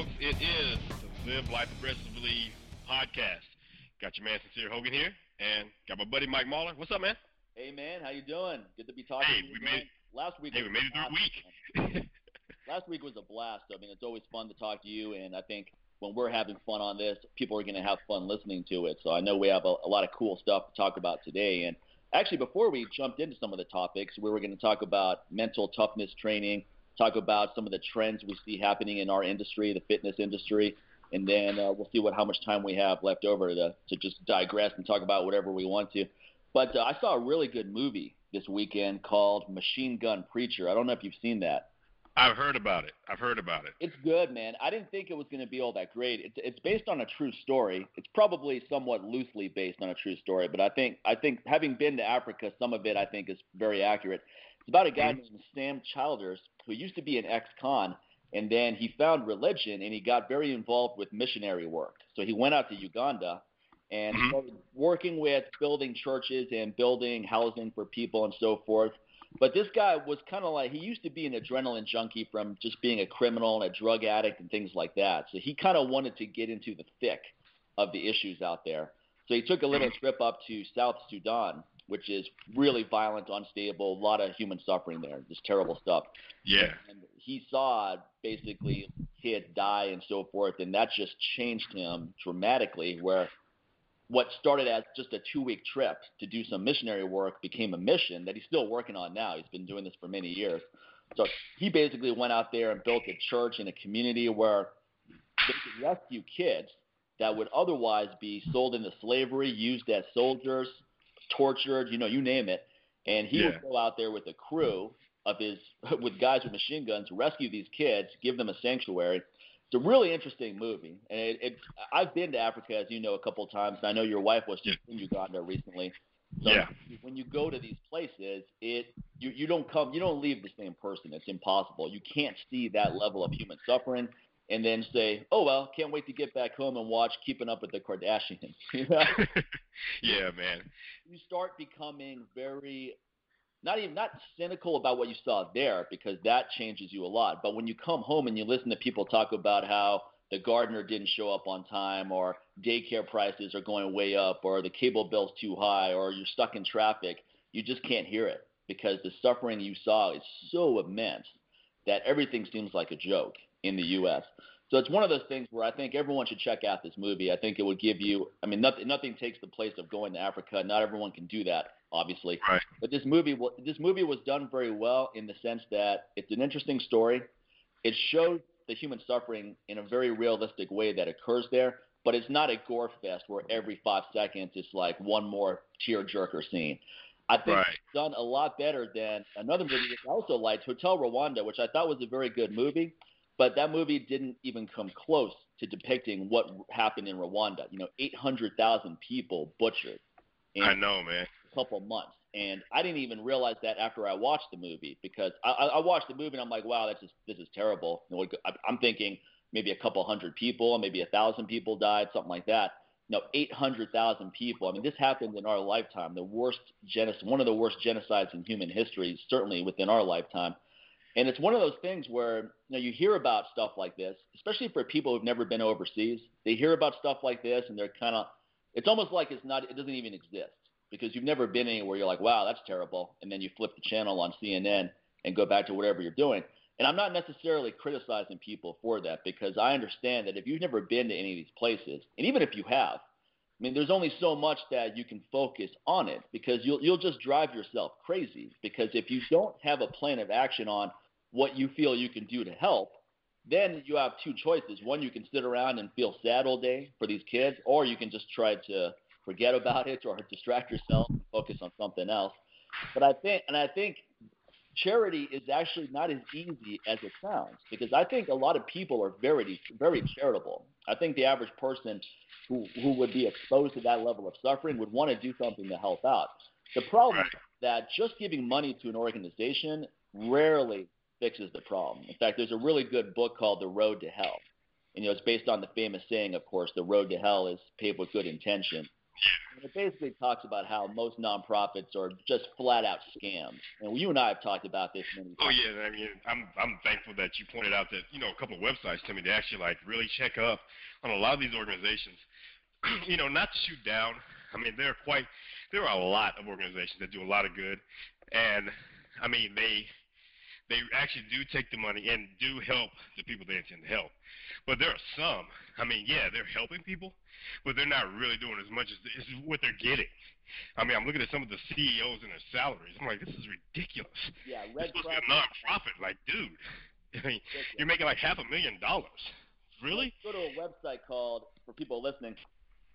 folks. It is the Live Life Aggressively podcast. Got your man Sincere Hogan here, and got my buddy Mike Mahler. What's up, man? Hey, man, how you doing? Good to be talking hey, to you. we made, Last week. Hey, we made it through a week. Last week was a blast. I mean, it's always fun to talk to you, and I think when we're having fun on this, people are going to have fun listening to it. So I know we have a, a lot of cool stuff to talk about today. And actually, before we jumped into some of the topics, we were going to talk about mental toughness training, talk about some of the trends we see happening in our industry, the fitness industry, and then uh, we'll see what how much time we have left over to to just digress and talk about whatever we want to. But uh, I saw a really good movie this weekend called Machine Gun Preacher. I don't know if you've seen that. I've heard about it. I've heard about it. It's good, man. I didn't think it was going to be all that great. It's it's based on a true story. It's probably somewhat loosely based on a true story, but I think I think having been to Africa, some of it I think is very accurate. It's about a guy mm-hmm. named Sam Childers who used to be an ex-con, and then he found religion and he got very involved with missionary work. So he went out to Uganda and mm-hmm. started working with building churches and building housing for people and so forth. But this guy was kind of like he used to be an adrenaline junkie from just being a criminal and a drug addict and things like that. So he kind of wanted to get into the thick of the issues out there. So he took a little trip up to South Sudan, which is really violent, unstable, a lot of human suffering there, just terrible stuff. Yeah. And he saw basically kids die and so forth, and that just changed him dramatically. Where what started as just a two week trip to do some missionary work became a mission that he's still working on now. He's been doing this for many years. So he basically went out there and built a church in a community where they could rescue kids that would otherwise be sold into slavery, used as soldiers, tortured, you know, you name it. And he yeah. would go out there with a crew of his with guys with machine guns, rescue these kids, give them a sanctuary, it's a really interesting movie, and it, it, I've been to Africa, as you know, a couple of times. And I know your wife was just in Uganda recently. So yeah. when you go to these places, it you, you don't come you don't leave the same person. It's impossible. You can't see that level of human suffering and then say, "Oh well, can't wait to get back home and watch Keeping Up with the Kardashians." you know? yeah, man. You start becoming very not even not cynical about what you saw there because that changes you a lot. But when you come home and you listen to people talk about how the gardener didn't show up on time or daycare prices are going way up or the cable bill's too high or you're stuck in traffic, you just can't hear it because the suffering you saw is so immense that everything seems like a joke in the US. So it's one of those things where I think everyone should check out this movie. I think it would give you I mean nothing nothing takes the place of going to Africa. Not everyone can do that obviously. Right. But this movie, this movie was done very well in the sense that it's an interesting story. It shows the human suffering in a very realistic way that occurs there, but it's not a gore fest where every five seconds it's like one more tear jerker scene. I think right. it's done a lot better than another movie that I also liked, Hotel Rwanda, which I thought was a very good movie, but that movie didn't even come close to depicting what happened in Rwanda. You know, 800,000 people butchered. I know, man couple months. And I didn't even realize that after I watched the movie because I, I watched the movie and I'm like, wow, that's just, this is terrible. I'm thinking maybe a couple hundred people, maybe a thousand people died, something like that. No, 800,000 people. I mean, this happened in our lifetime. The worst genocide, one of the worst genocides in human history, certainly within our lifetime. And it's one of those things where you know you hear about stuff like this, especially for people who've never been overseas. They hear about stuff like this and they're kind of, it's almost like it's not, it doesn't even exist because you've never been anywhere you're like, wow, that's terrible, and then you flip the channel on CNN and go back to whatever you're doing. And I'm not necessarily criticizing people for that because I understand that if you've never been to any of these places, and even if you have, I mean, there's only so much that you can focus on it because you'll you'll just drive yourself crazy. Because if you don't have a plan of action on what you feel you can do to help, then you have two choices. One, you can sit around and feel sad all day for these kids, or you can just try to forget about it or distract yourself and focus on something else. But I think, and I think charity is actually not as easy as it sounds because I think a lot of people are very, very charitable. I think the average person who, who would be exposed to that level of suffering would want to do something to help out. The problem right. is that just giving money to an organization rarely fixes the problem. In fact, there's a really good book called The Road to Hell. And, you know, it's based on the famous saying, of course, the road to hell is paved with good intention And it basically talks about how most nonprofits are just flat out scams. And you and I have talked about this many times. Oh yeah, I mean, I'm I'm thankful that you pointed out that you know a couple of websites to me to actually like really check up on a lot of these organizations. you know, not to shoot down. I mean, there are quite there are a lot of organizations that do a lot of good, and I mean they they actually do take the money and do help the people they intend to help. But there are some. I mean, yeah, they're helping people, but they're not really doing as much as, as what they're getting. I mean, I'm looking at some of the CEOs and their salaries. I'm like, this is ridiculous. Yeah, Red it's supposed to be a nonprofit. Like, dude, I mean, you're making like half a million dollars. Really? Go to a website called, for people listening,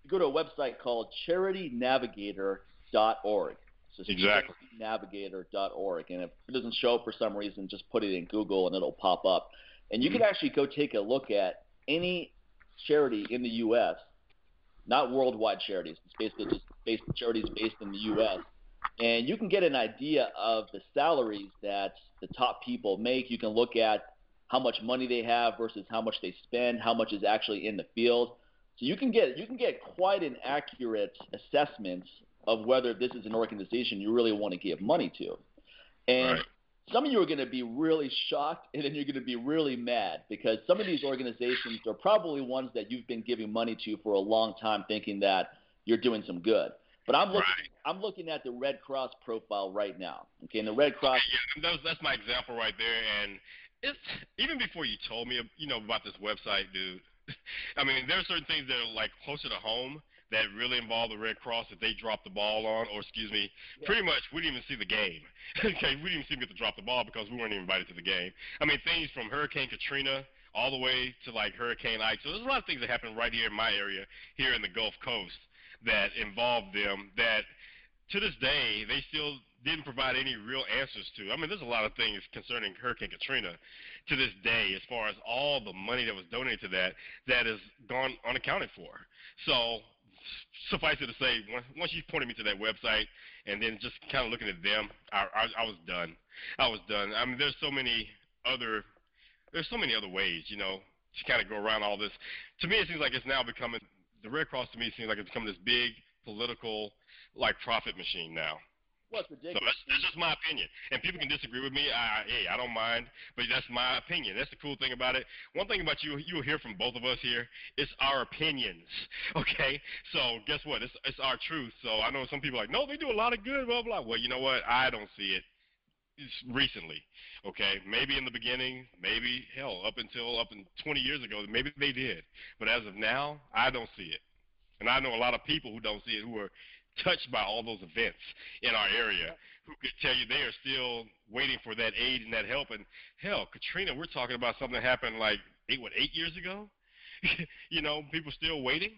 go to a website called charitynavigator.org. So exactly. Navigator.org, and if it doesn't show up for some reason, just put it in Google and it'll pop up. And you mm-hmm. can actually go take a look at any charity in the U.S., not worldwide charities. It's basically just based charities based in the U.S. And you can get an idea of the salaries that the top people make. You can look at how much money they have versus how much they spend, how much is actually in the field. So you can get you can get quite an accurate assessment of whether this is an organization you really want to give money to. And right. Some of you are going to be really shocked and then you're going to be really mad because some of these organizations are probably ones that you've been giving money to for a long time thinking that you're doing some good. But I'm looking right. I'm looking at the Red Cross profile right now. Okay, and the Red Cross yeah, that's that's my example right there and it's even before you told me you know about this website, dude. I mean, there are certain things that are like closer to home that really involved the Red Cross that they dropped the ball on, or excuse me, yeah. pretty much we didn't even see the game. okay, we didn't even see them get to drop the ball because we weren't even invited to the game. I mean, things from Hurricane Katrina all the way to like Hurricane Ike. So there's a lot of things that happened right here in my area, here in the Gulf Coast, that involved them. That to this day they still didn't provide any real answers to. I mean, there's a lot of things concerning Hurricane Katrina to this day, as far as all the money that was donated to that, that is gone unaccounted for. So suffice it to say, once you pointed me to that website, and then just kind of looking at them, I, I, I was done. I was done. I mean, there's so many other, there's so many other ways, you know, to kind of go around all this. To me, it seems like it's now becoming the Red Cross. To me, seems like it's becoming this big political, like profit machine now. Well, ridiculous. So that's, that's just my opinion, and people can disagree with me. I, hey, I don't mind, but that's my opinion. That's the cool thing about it. One thing about you, you'll hear from both of us here. It's our opinions, okay? So guess what? It's it's our truth. So I know some people are like, no, they do a lot of good, blah blah. Well, you know what? I don't see it. It's recently, okay? Maybe in the beginning, maybe hell, up until up in 20 years ago, maybe they did. But as of now, I don't see it. And I know a lot of people who don't see it who are touched by all those events in our area who could tell you they are still waiting for that aid and that help. And hell, Katrina, we're talking about something that happened like eight what eight years ago. you know, people still waiting.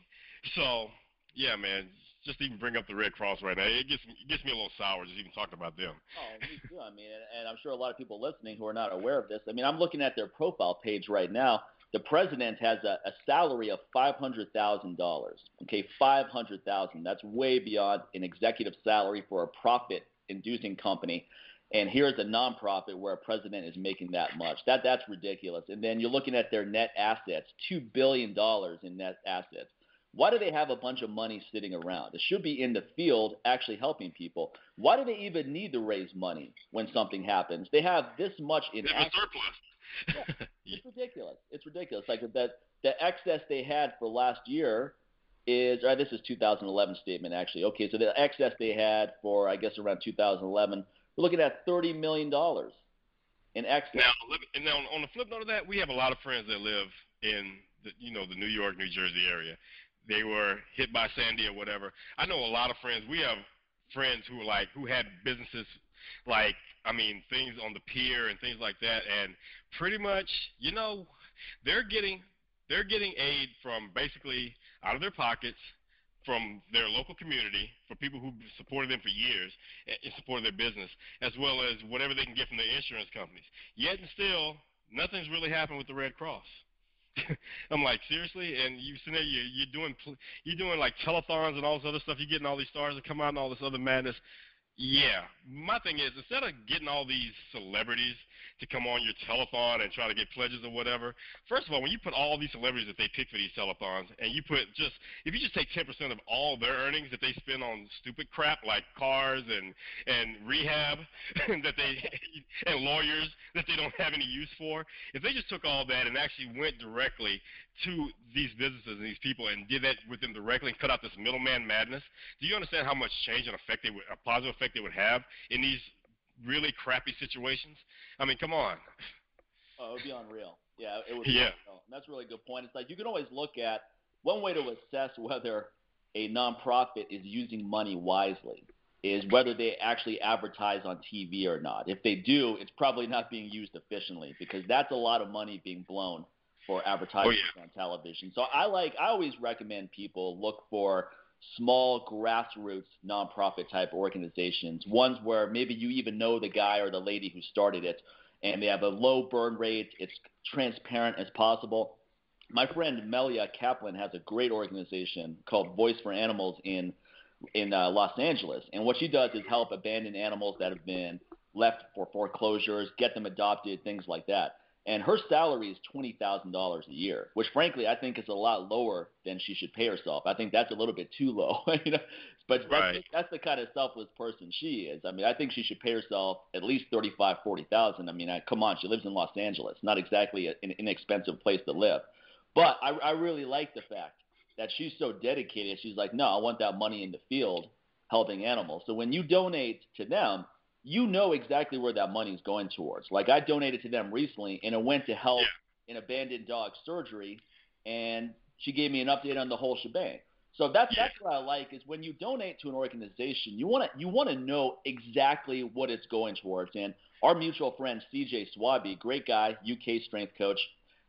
So yeah, man, just even bring up the Red Cross right now. It gets it gets me a little sour just even talking about them. Oh, me too. I mean, and, and I'm sure a lot of people listening who are not aware of this. I mean, I'm looking at their profile page right now the president has a, a salary of five hundred thousand dollars. Okay, five hundred thousand. That's way beyond an executive salary for a profit-inducing company. And here's a nonprofit where a president is making that much. That that's ridiculous. And then you're looking at their net assets, two billion dollars in net assets. Why do they have a bunch of money sitting around? It should be in the field actually helping people. Why do they even need to raise money when something happens? They have this much in they have a surplus yeah, it's ridiculous. It's ridiculous. Like that, the excess they had for last year is. Or this is 2011 statement actually. Okay, so the excess they had for I guess around 2011, we're looking at 30 million dollars in excess. Now, and now on the flip note of that, we have a lot of friends that live in the you know the New York, New Jersey area. They were hit by Sandy or whatever. I know a lot of friends. We have friends who were like who had businesses like I mean things on the pier and things like that, and pretty much you know they're getting they're getting aid from basically out of their pockets from their local community, for people who supported them for years and supported their business, as well as whatever they can get from their insurance companies. Yet and still, nothing's really happened with the Red Cross. I'm like, seriously? And you sitting there, you're, you're doing you're doing like telethons and all this other stuff. You're getting all these stars that come out and all this other madness. Yeah, my thing is instead of getting all these celebrities to come on your telethon and try to get pledges or whatever. First of all, when you put all these celebrities that they pick for these telethons, and you put just if you just take 10% of all their earnings that they spend on stupid crap like cars and and rehab that they and lawyers that they don't have any use for, if they just took all that and actually went directly to these businesses and these people and did that with them directly and cut out this middleman madness, do you understand how much change and effect they would, a positive effect they would have in these really crappy situations? I mean, come on. Oh, it would be unreal. Yeah, it would. Be yeah, unreal. And that's a really good point. It's like you can always look at one way to assess whether a nonprofit is using money wisely is whether they actually advertise on TV or not. If they do, it's probably not being used efficiently because that's a lot of money being blown for advertising oh, yeah. on television. So I like I always recommend people look for small grassroots nonprofit type organizations, ones where maybe you even know the guy or the lady who started it and they have a low burn rate, it's transparent as possible. My friend Melya Kaplan has a great organization called Voice for Animals in in uh, Los Angeles, and what she does is help abandoned animals that have been left for foreclosures, get them adopted, things like that and her salary is twenty thousand dollars a year, which frankly I think is a lot lower than she should pay herself. I think that's a little bit too low, you know. But right. that's, that's the kind of selfless person she is. I mean, I think she should pay herself at least thirty five, forty thousand. I mean, I, come on, she lives in Los Angeles, not exactly an inexpensive place to live. But I, I really like the fact that she's so dedicated. She's like, no, I want that money in the field helping animals. So when you donate to them, you know exactly where that money is going towards. Like I donated to them recently, and it went to help yeah. an abandoned dog surgery, and she gave me an update on the whole shebang. So that's yeah. that's what I like is when you donate to an organization, you want to you want to know exactly what it's going towards. And our mutual friend CJ Swaby, great guy, UK strength coach,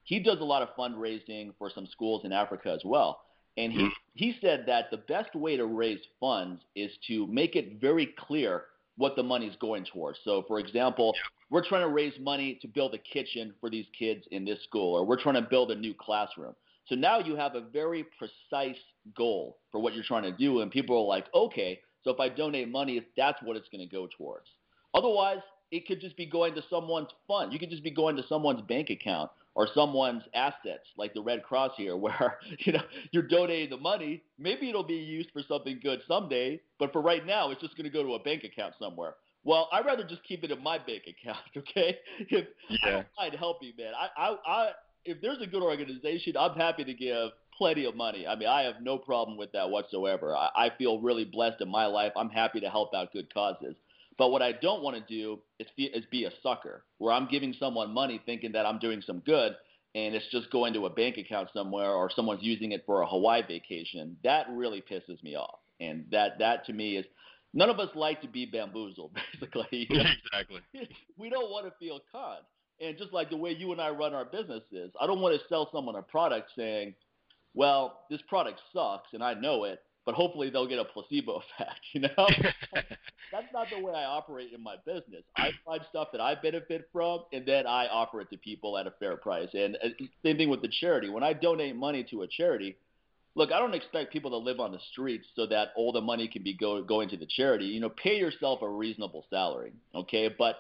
he does a lot of fundraising for some schools in Africa as well. And he, mm-hmm. he said that the best way to raise funds is to make it very clear what the money's going towards. So, for example, yeah. we're trying to raise money to build a kitchen for these kids in this school, or we're trying to build a new classroom. So now you have a very precise goal for what you're trying to do, and people are like, okay, so if I donate money, that's what it's going to go towards. Otherwise, it could just be going to someone's fund. You could just be going to someone's bank account or someone's assets, like the Red Cross here, where you know you're donating the money. Maybe it'll be used for something good someday, but for right now, it's just going to go to a bank account somewhere. Well, I'd rather just keep it in my bank account, okay? If, yeah. I don't mind helping, man. I, I, I, if there's a good organization, I'm happy to give plenty of money. I mean, I have no problem with that whatsoever. I, I feel really blessed in my life. I'm happy to help out good causes. But what I don't want to do is be, is be a sucker, where I'm giving someone money thinking that I'm doing some good, and it's just going to a bank account somewhere, or someone's using it for a Hawaii vacation. That really pisses me off, and that that to me is none of us like to be bamboozled, basically. exactly. we don't want to feel conned. And just like the way you and I run our businesses, I don't want to sell someone a product saying, well, this product sucks and I know it, but hopefully they'll get a placebo effect. You know, that's not the way I operate in my business. I find stuff that I benefit from, and then I offer it to people at a fair price. And uh, same thing with the charity. When I donate money to a charity, look, I don't expect people to live on the streets so that all the money can be go, going to the charity. You know, pay yourself a reasonable salary, okay? But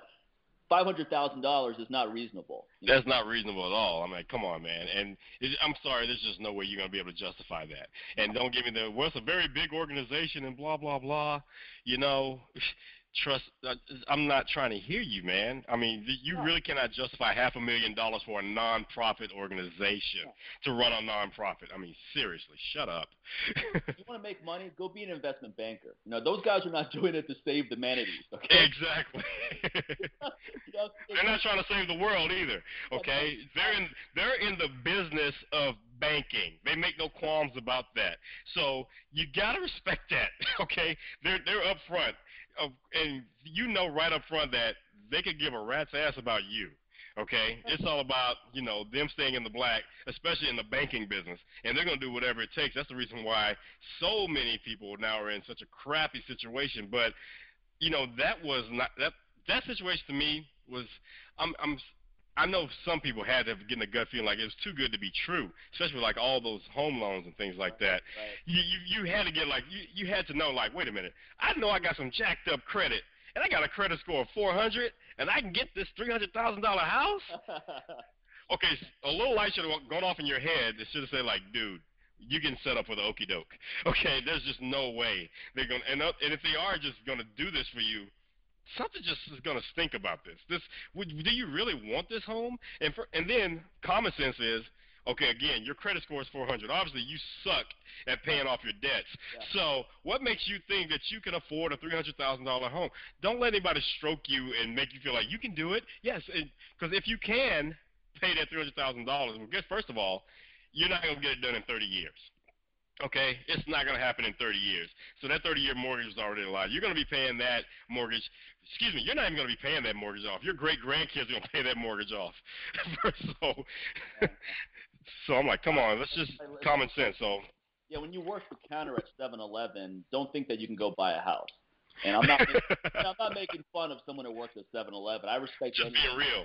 five hundred thousand dollars is not reasonable. That's know? not reasonable at all. I mean, come on, man. And it, I'm sorry, there's just no way you're gonna be able to justify that. And don't give me the well, it's a very big organization and blah blah blah. You know, trust. Uh, I'm not trying to hear you, man. I mean, you no. really cannot justify half a million dollars for a nonprofit organization to run a nonprofit. I mean, seriously, shut up. you want to make money? Go be an investment banker. You know, those guys are not doing it to save the manatees. Okay. Exactly. you know, they're not trying to save the world either. Okay. They're in they're in the business of banking. They make no qualms about that. So you gotta respect that. Okay. They're they're upfront of, and you know right up front that they could give a rat's ass about you. Okay, it's all about you know them staying in the black, especially in the banking business, and they're going to do whatever it takes. That's the reason why so many people now are in such a crappy situation. But you know that was not that that situation to me was I'm I'm I know some people had to get in a gut feeling like it was too good to be true, especially like all those home loans and things like that. Right. You, you you had to get like you you had to know like wait a minute, I know I got some jacked up credit and I got a credit score of 400, and I can get this $300,000 house. okay, a little light should have gone off in your head. It should have said like, dude, you can set up with okey doke. Okay, there's just no way they're gonna, and, uh, and if they are just gonna do this for you, something just is going to stink about this. This would, do you really want this home? And for, and then common sense is okay. Again, your credit score is 400. Obviously, you suck at paying off your debts. Yeah. So what makes you think that you can afford a $300,000 home? Don't let anybody stroke you and make you feel like you can do it. Yes, because if you can pay that $300,000, well, guess first of all, you're not going to get it done in 30 years. Okay, it's not going to happen in 30 years. So that 30-year mortgage is already alive. You're going to be paying that mortgage. Excuse me, you're not even going to be paying that mortgage off. Your great grandkids are going to pay that mortgage off. so, so I'm like, come on, let's just common sense. So. Yeah, when you work the counter at 7-Eleven, don't think that you can go buy a house. And I'm not, making, I'm not making fun of someone who works at 7-Eleven. I respect. Just being real,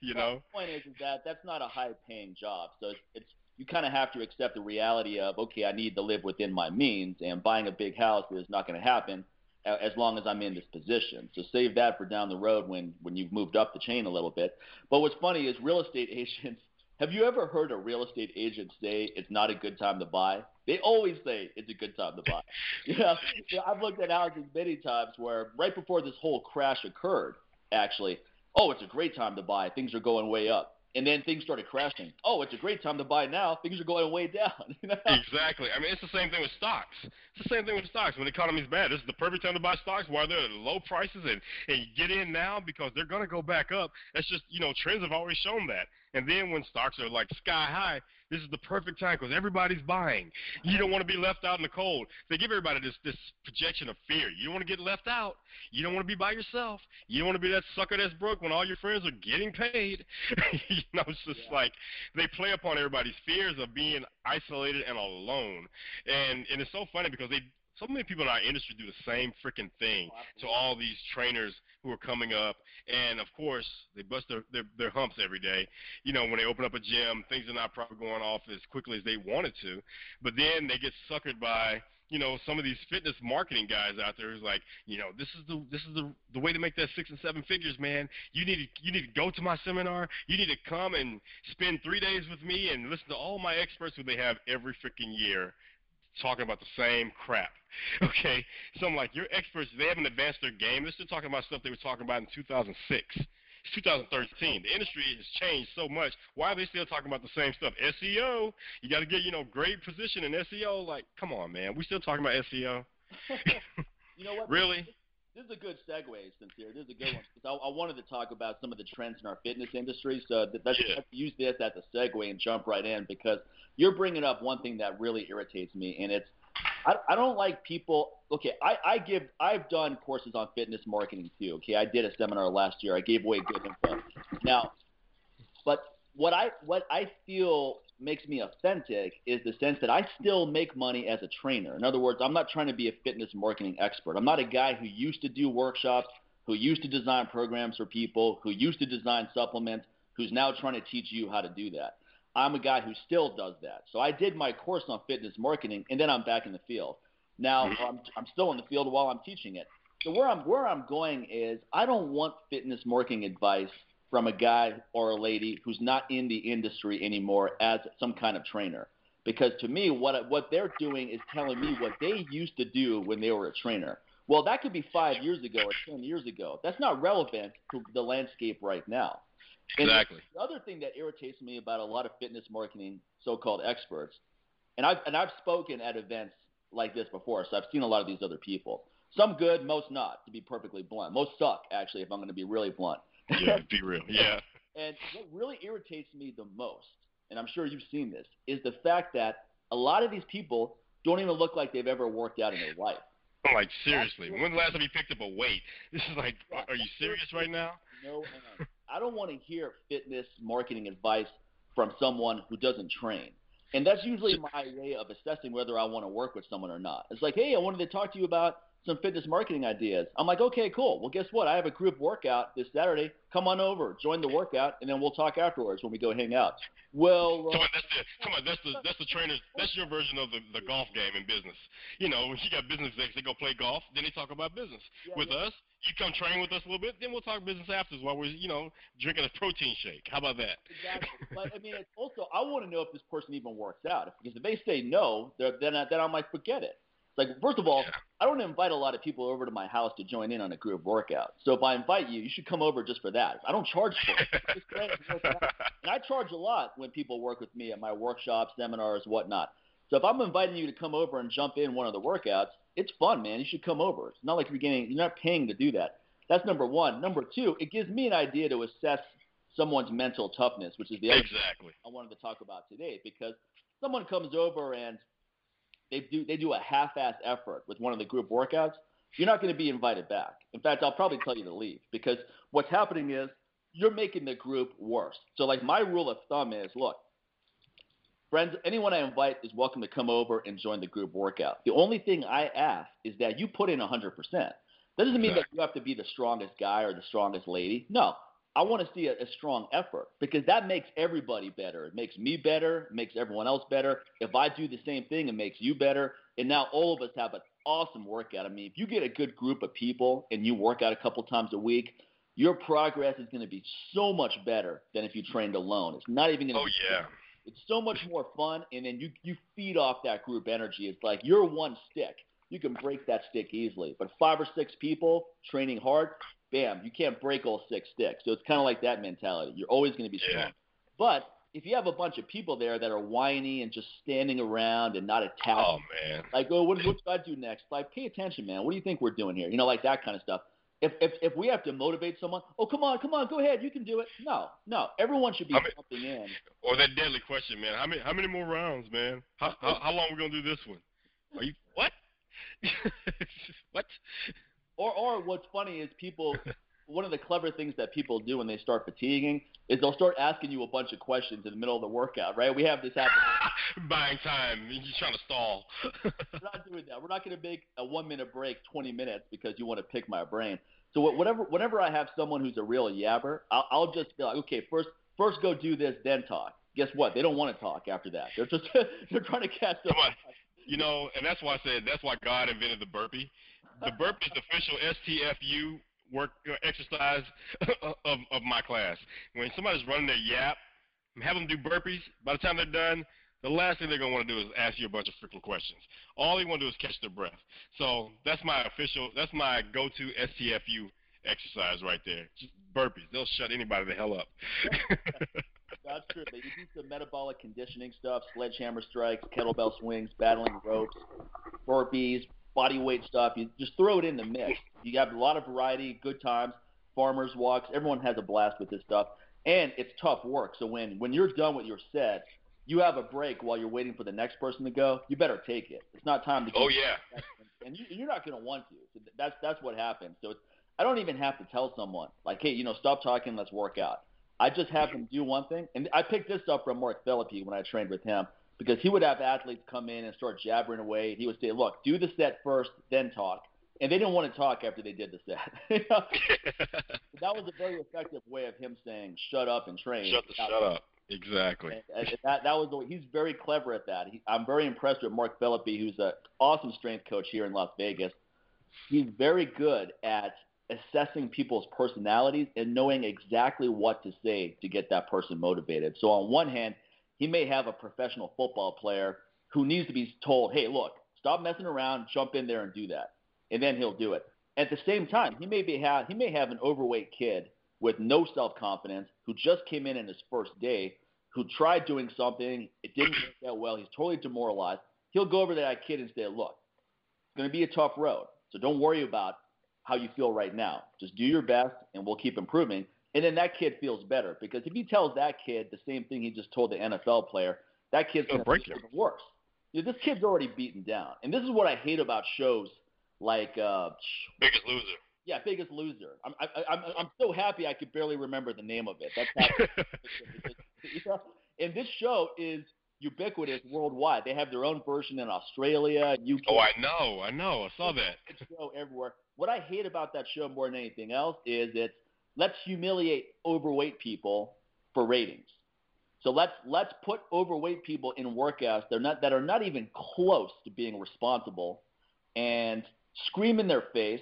you know. The point is, is that that's not a high-paying job, so it's, it's you kind of have to accept the reality of okay, I need to live within my means, and buying a big house is not going to happen as long as I'm in this position. So save that for down the road when when you've moved up the chain a little bit. But what's funny is real estate agents. Have you ever heard a real estate agent say it's not a good time to buy? They always say it's a good time to buy. yeah, I've looked at houses many times where right before this whole crash occurred, actually, oh, it's a great time to buy. Things are going way up and then things started crashing. Oh, it's a great time to buy now. Things are going way down. exactly. I mean, it's the same thing with stocks. It's the same thing with stocks. When the economy's bad, this is the perfect time to buy stocks while they're at low prices, and and get in now because they're going to go back up. That's just you know trends have always shown that. And then when stocks are like sky high, this is the perfect time because everybody's buying. You don't want to be left out in the cold. They give everybody this this projection of fear. You don't want to get left out. You don't want to be by yourself. You don't want to be that sucker that's broke when all your friends are getting paid. you know, it's just yeah. like they play upon everybody's fears of being isolated and alone. And and it's so funny because they so many people in our industry do the same freaking thing oh, to all these trainers who are coming up, and of course they bust their, their their humps every day. You know, when they open up a gym, things are not probably going off as quickly as they wanted to, but then they get suckered by you know some of these fitness marketing guys out there who's like, you know, this is the this is the the way to make that six and seven figures, man. You need to you need to go to my seminar. You need to come and spend three days with me and listen to all my experts who they have every freaking year talking about the same crap. Okay, so I'm like, your experts, they haven't advanced their game. They're still talking about stuff they were talking about in 2006. It's 2013. The industry has changed so much. Why are they still talking about the same stuff? SEO. You got to get, you know, great position in SEO. Like, come on, man. We still talking about SEO? you know what? really? This is a good segue, Sincere. This is a good one. I, I, wanted to talk about some of the trends in our fitness industry. So let's, yeah. let's use this as a segue and jump right in because you're bringing up one thing that really irritates me, and it's I, I don't like people. Okay, I, I give I've done courses on fitness marketing too. Okay, I did a seminar last year. I gave away good info. Now, but what I what I feel makes me authentic is the sense that I still make money as a trainer. In other words, I'm not trying to be a fitness marketing expert. I'm not a guy who used to do workshops, who used to design programs for people, who used to design supplements, who's now trying to teach you how to do that. I'm a guy who still does that. So I did my course on fitness marketing, and then I'm back in the field. Now mm-hmm. I'm, I'm still in the field while I'm teaching it. So where I'm where I'm going is I don't want fitness marketing advice from a guy or a lady who's not in the industry anymore as some kind of trainer. Because to me, what what they're doing is telling me what they used to do when they were a trainer. Well, that could be five years ago or ten years ago. That's not relevant to the landscape right now. Exactly. And the other thing that irritates me about a lot of fitness marketing so-called experts, and I've and I've spoken at events like this before, so I've seen a lot of these other people. Some good, most not. To be perfectly blunt, most suck actually. If I'm going to be really blunt. Yeah, be real. Yeah. and what really irritates me the most, and I'm sure you've seen this, is the fact that a lot of these people don't even look like they've ever worked out in their life. I'm like seriously, when's the last time you picked up a weight? This is like, are you serious right now? No, I don't want to hear fitness marketing advice from someone who doesn't train. And that's usually my way of assessing whether I want to work with someone or not. It's like, hey, I wanted to talk to you about some fitness marketing ideas. I'm like, okay, cool. Well, guess what? I have a group workout this Saturday. Come on over, join the workout, and then we'll talk afterwards when we go hang out. Well, uh, come on, that's the come on, that's the that's the trainer. That's your version of the the golf game in business. You know, when you got business execs, they go play golf, then they talk about business. Yeah, with yeah. us, you come train with us a little bit, then we'll talk business afterwards while we're you know drinking a protein shake. How about that? Exactly. but I mean, it's also I want to know if this person even works out because if they say no, then then I might forget it. It's like, first of all, I don't invite a lot of people over to my house to join in on a group workout. So if I invite you, you should come over just for that. I don't charge for it. and I charge a lot when people work with me at my workshops, seminars, whatnot. So if I'm inviting you to come over and jump in one of the workouts, it's fun, man. You should come over. It's not like you're getting, you're not paying to do that. That's number one. Number two, it gives me an idea to assess someone's mental toughness, which is the other exactly I wanted to talk about today because someone comes over and they do they do a half-ass effort with one of the group workouts, you're not going to be invited back. In fact, I'll probably tell you to leave because what's happening is you're making the group worse. So like my rule of thumb is, look, friends, anyone I invite is welcome to come over and join the group workout. The only thing I ask is that you put in 100%. That doesn't mean that you have to be the strongest guy or the strongest lady. No, I want to see a, a, strong effort because that makes everybody better. It makes me better, it makes everyone else better. If I do the same thing, it makes you better. And now all of us have an awesome workout. I mean, if you get a good group of people and you work out a couple times a week, your progress is going to be so much better than if you trained alone. It's not even going to. Oh be yeah. It's so much more fun, and then you you feed off that group energy. It's like you're one stick. You can break that stick easily, but five or six people training hard, bam, you can't break all six sticks. So it's kind of like that mentality. You're always going to be strong. Yeah. But if you have a bunch of people there that are whiny and just standing around and not attacking, oh man, like oh, what, what should I do next? Like, pay attention, man. What do you think we're doing here? You know, like that kind of stuff. If if if we have to motivate someone, oh come on, come on, go ahead, you can do it. No, no, everyone should be jumping in. Or that deadly question, man. How many how many more rounds, man? How how, how long are we gonna do this one? Are you what? what? Or, or what's funny is people. one of the clever things that people do when they start fatiguing is they'll start asking you a bunch of questions in the middle of the workout, right? We have this happen. Buying time. You're trying to stall. We're not doing that. We're not going to make a one minute break 20 minutes because you want to pick my brain. So whatever, whenever I have someone who's a real yabber, I'll, I'll just be like, okay, first, first go do this, then talk. Guess what? They don't want to talk after that. They're just they're trying to catch up. Come on. You know, and that's why I said that's why God invented the burpee the burpee is the official STFU work uh, exercise of of my class. When somebody's running their yap, have them do burpees. By the time they're done, the last thing they're gonna want to do is ask you a bunch of freaking questions. All they want to do is catch their breath. So that's my official. That's my go-to STFU exercise right there. Just burpees. They'll shut anybody the hell up. That's true. They do some metabolic conditioning stuff, sledgehammer strikes, kettlebell swings, battling ropes, burpees, body weight stuff. You just throw it in the mix. You have a lot of variety, good times, farmers walks. Everyone has a blast with this stuff, and it's tough work. So when when you're done with your set, you have a break while you're waiting for the next person to go. You better take it. It's not time to. Oh yeah. And you, you're not going to want to. So that's that's what happens. So it's, I don't even have to tell someone like, hey, you know, stop talking, let's work out. I just have them do one thing, and I picked this up from Mark Philippi when I trained with him because he would have athletes come in and start jabbering away. He would say, "Look, do the set first, then talk." And they didn't want to talk after they did the set. that was a very effective way of him saying, "Shut up and train." Shut the shut up. Exactly. And, and that that was the, he's very clever at that. He, I'm very impressed with Mark Philippi, who's an awesome strength coach here in Las Vegas. He's very good at assessing people's personalities and knowing exactly what to say to get that person motivated. So on one hand, he may have a professional football player who needs to be told, hey, look, stop messing around, jump in there and do that. And then he'll do it. At the same time, he may be have he may have an overweight kid with no self confidence who just came in in his first day, who tried doing something, it didn't work that well, he's totally demoralized. He'll go over to that kid and say, look, it's going to be a tough road, so don't worry about how you feel right now. Just do your best, and we'll keep improving. And then that kid feels better because if he tells that kid the same thing he just told the NFL player, that kid's going to break him worse. You know, this kid's already beaten down, and this is what I hate about shows like uh, Biggest Loser. Yeah, Biggest Loser. I'm I, I'm I'm so happy I could barely remember the name of it. That's how. you know? And this show is ubiquitous worldwide. They have their own version in Australia, UK. Oh, I know, I know, I saw that. show everywhere. What I hate about that show more than anything else is it's let's humiliate overweight people for ratings. So let's let's put overweight people in workouts they're not that are not even close to being responsible, and scream in their face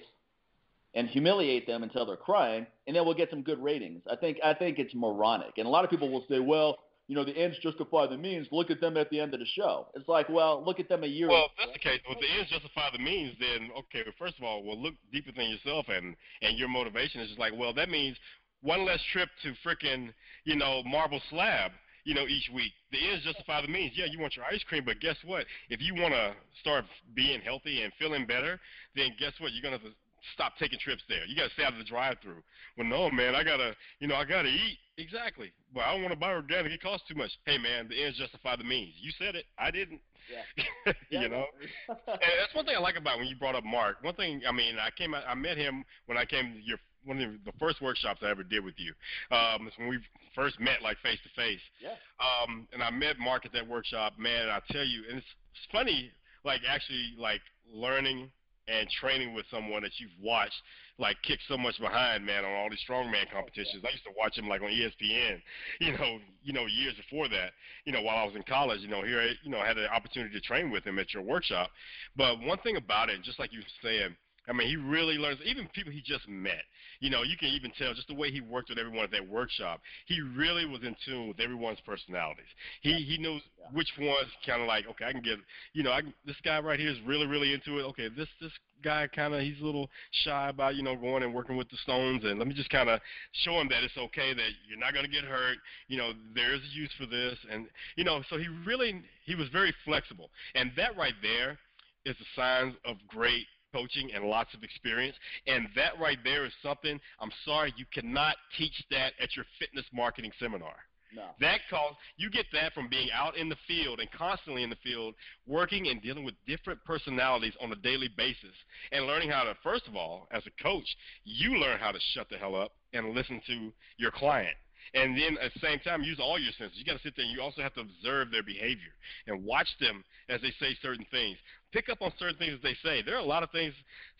and humiliate them until they're crying, and then we'll get some good ratings. I think I think it's moronic, and a lot of people will say, well, you know, the ends justify the means. Look at them at the end of the show. It's like, well, look at them a year. Well, if that's the case. If the ends justify the means, then okay. First of all, well, look deeper than yourself, and and your motivation is just like, well, that means one less trip to frickin' you know marble slab you know, each week. The ends justify the means. Yeah, you want your ice cream, but guess what? If you want to start being healthy and feeling better, then guess what? You're gonna have to stop taking trips there. You gotta stay out of the drive-through. Well, no, man, I gotta, you know, I gotta eat. Exactly. But I don't want to buy organic. It costs too much. Hey, man, the ends justify the means. You said it. I didn't. Yeah. you know, and that's one thing I like about when you brought up Mark. One thing, I mean, I came, I met him when I came to your one of the first workshops I ever did with you. Um, it's when we first met, like face to face. Yeah. Um, and I met Mark at that workshop. Man, And I tell you, and it's, it's funny, like actually, like learning and training with someone that you've watched like kick so much behind man on all these strongman competitions. I used to watch him like on ESPN, you know, you know years before that, you know, while I was in college, you know, here you know, I had the opportunity to train with him at your workshop. But one thing about it, just like you were saying, I mean, he really learns. Even people he just met, you know, you can even tell just the way he worked with everyone at that workshop. He really was in tune with everyone's personalities. He he knows yeah. which ones kind of like, okay, I can get, you know, I this guy right here is really really into it. Okay, this this guy kind of he's a little shy about you know going and working with the Stones, and let me just kind of show him that it's okay that you're not going to get hurt. You know, there's a use for this, and you know, so he really he was very flexible, and that right there is a sign of great coaching and lots of experience. And that right there is something, I'm sorry, you cannot teach that at your fitness marketing seminar. No. That cause you get that from being out in the field and constantly in the field, working and dealing with different personalities on a daily basis, and learning how to first of all, as a coach, you learn how to shut the hell up and listen to your client. And then at the same time, use all your senses. You got to sit there and you also have to observe their behavior and watch them as they say certain things. Pick up on certain things they say. There are a lot of things.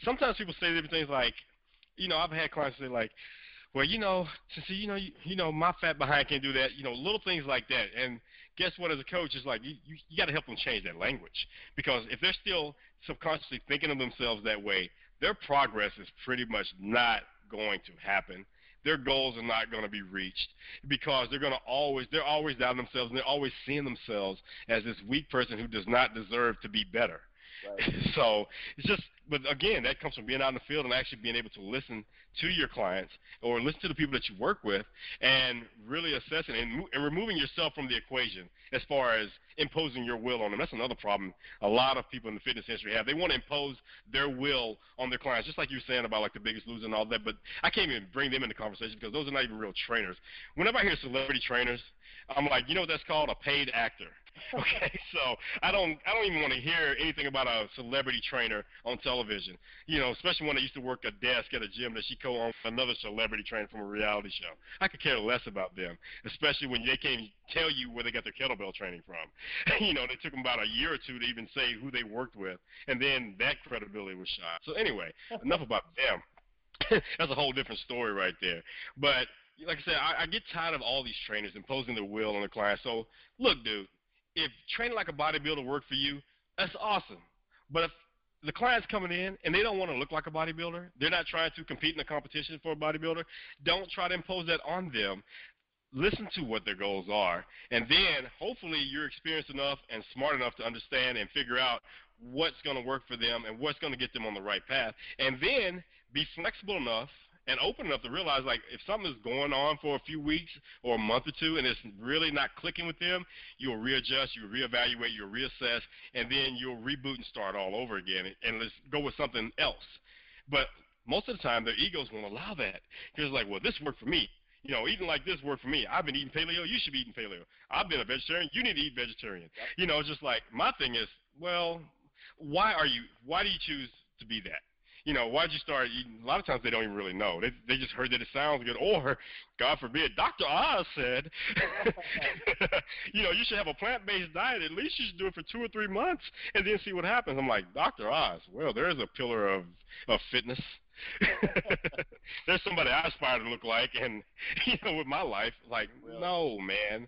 Sometimes people say different things like, you know, I've had clients say like, well, you know, since you know, you, you know, my fat behind can't do that. You know, little things like that. And guess what? As a coach, it's like you you, you got to help them change that language because if they're still subconsciously thinking of themselves that way, their progress is pretty much not going to happen their goals are not going to be reached because they're going to always they're always doubting themselves and they're always seeing themselves as this weak person who does not deserve to be better. Right. so it's just but again, that comes from being out in the field and actually being able to listen to your clients or listen to the people that you work with and really assessing and, and removing yourself from the equation as far as imposing your will on them. That's another problem a lot of people in the fitness industry have. They want to impose their will on their clients, just like you were saying about like the biggest loser and all that. But I can't even bring them into conversation because those are not even real trainers. Whenever I hear celebrity trainers, I'm like, you know what that's called? A paid actor. Okay, so I don't I don't even want to hear anything about a celebrity trainer on television. You know, especially when I used to work a desk at a gym that she co-owned another celebrity trainer from a reality show. I could care less about them, especially when they can't tell you where they got their kettlebell training from. you know, they took them about a year or two to even say who they worked with, and then that credibility was shot. So anyway, enough about them. That's a whole different story right there. But like I said, I, I get tired of all these trainers imposing their will on the client. So look, dude, if training like a bodybuilder worked for you, that's awesome. But if the client's coming in and they don't want to look like a bodybuilder, they're not trying to compete in a competition for a bodybuilder, don't try to impose that on them. Listen to what their goals are, and then hopefully you're experienced enough and smart enough to understand and figure out what's going to work for them and what's going to get them on the right path. And then be flexible enough and open enough to realize like if something is going on for a few weeks or a month or two and it's really not clicking with them, you'll readjust, you'll reevaluate, you'll reassess, and then you'll reboot and start all over again and let's go with something else. But most of the time their egos won't allow that. Because like, well, this worked for me. You know, eating like this worked for me. I've been eating paleo. You should be eating paleo. I've been a vegetarian. You need to eat vegetarian. Yep. You know, it's just like my thing is, well, why are you? Why do you choose to be that? You know, why'd you start? You, a lot of times they don't even really know. They they just heard that it sounds good, or God forbid, Dr. Oz said, you know, you should have a plant-based diet. At least you should do it for two or three months and then see what happens. I'm like, Dr. Oz, well, there is a pillar of of fitness. There's somebody I aspire to look like, and you know, with my life, like, no, man.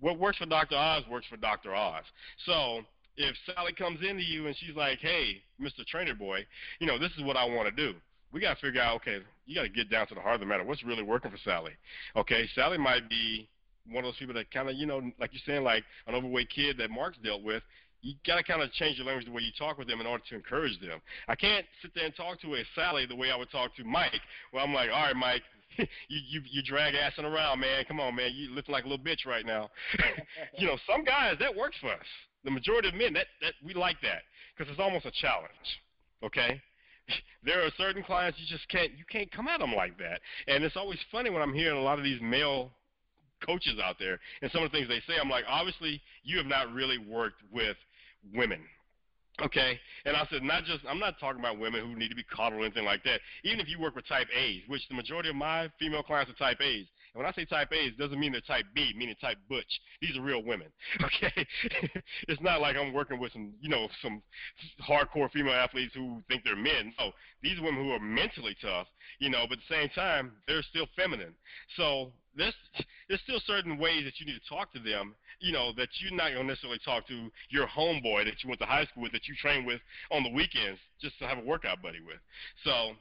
What works for Dr. Oz works for Dr. Oz. So if Sally comes into you and she's like, "Hey, Mr. Trainer Boy, you know, this is what I want to do." We got to figure out, okay, you got to get down to the heart of the matter. What's really working for Sally? Okay, Sally might be one of those people that kind of, you know, like you're saying, like an overweight kid that Mark's dealt with. You got to kind of change your language the way you talk with them in order to encourage them. I can't sit there and talk to a Sally the way I would talk to Mike. Where I'm like, all right, Mike, you you you drag assing around, man. Come on, man. You looking like a little bitch right now. you know, some guys that works for us the majority of men that that we like that because it's almost a challenge. Okay, there are certain clients you just can't you can't come at them like that, and it's always funny when I'm hearing a lot of these male coaches out there and some of the things they say. I'm like, obviously you have not really worked with women. Okay, and I said not just I'm not talking about women who need to be coddled or anything like that. Even if you work with type A's, which the majority of my female clients are type A's, and when I say type A, it doesn't mean they're type B, meaning type butch. These are real women. Okay, it's not like I'm working with some, you know, some hardcore female athletes who think they're men. No, these are women who are mentally tough, you know, but at the same time, they're still feminine. So there's there's still certain ways that you need to talk to them, you know, that you're not gonna necessarily talk to your homeboy that you went to high school with, that you train with on the weekends, just to have a workout buddy with. So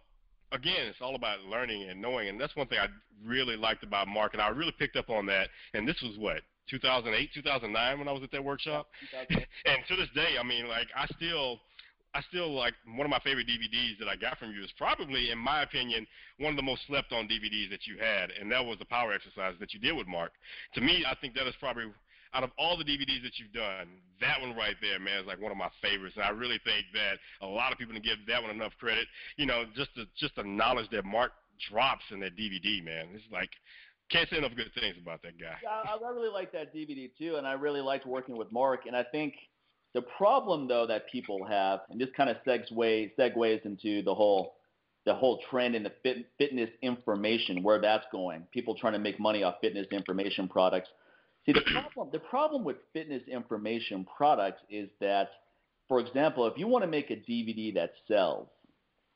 again, it's all about learning and knowing, and that's one thing I really liked about Mark, and I really picked up on that. And this was what 2008, 2009 when I was at that workshop. and to this day, I mean, like I still. I still like one of my favorite DVDs that I got from you is probably, in my opinion, one of the most slept on DVDs that you had, and that was the power exercise that you did with Mark. To me, I think that is probably out of all the DVDs that you've done, that one right there, man, is like one of my favorites. And I really think that a lot of people can give that one enough credit. You know, just the just the knowledge that Mark drops in that DVD, man. It's like can't say enough good things about that guy. Yeah, I, I really like that DVD too, and I really liked working with Mark. And I think the problem though that people have, and this kind of segues segues into the whole the whole trend in the fit, fitness information, where that's going. People trying to make money off fitness information products. See, the problem, the problem with fitness information products is that, for example, if you want to make a DVD that sells,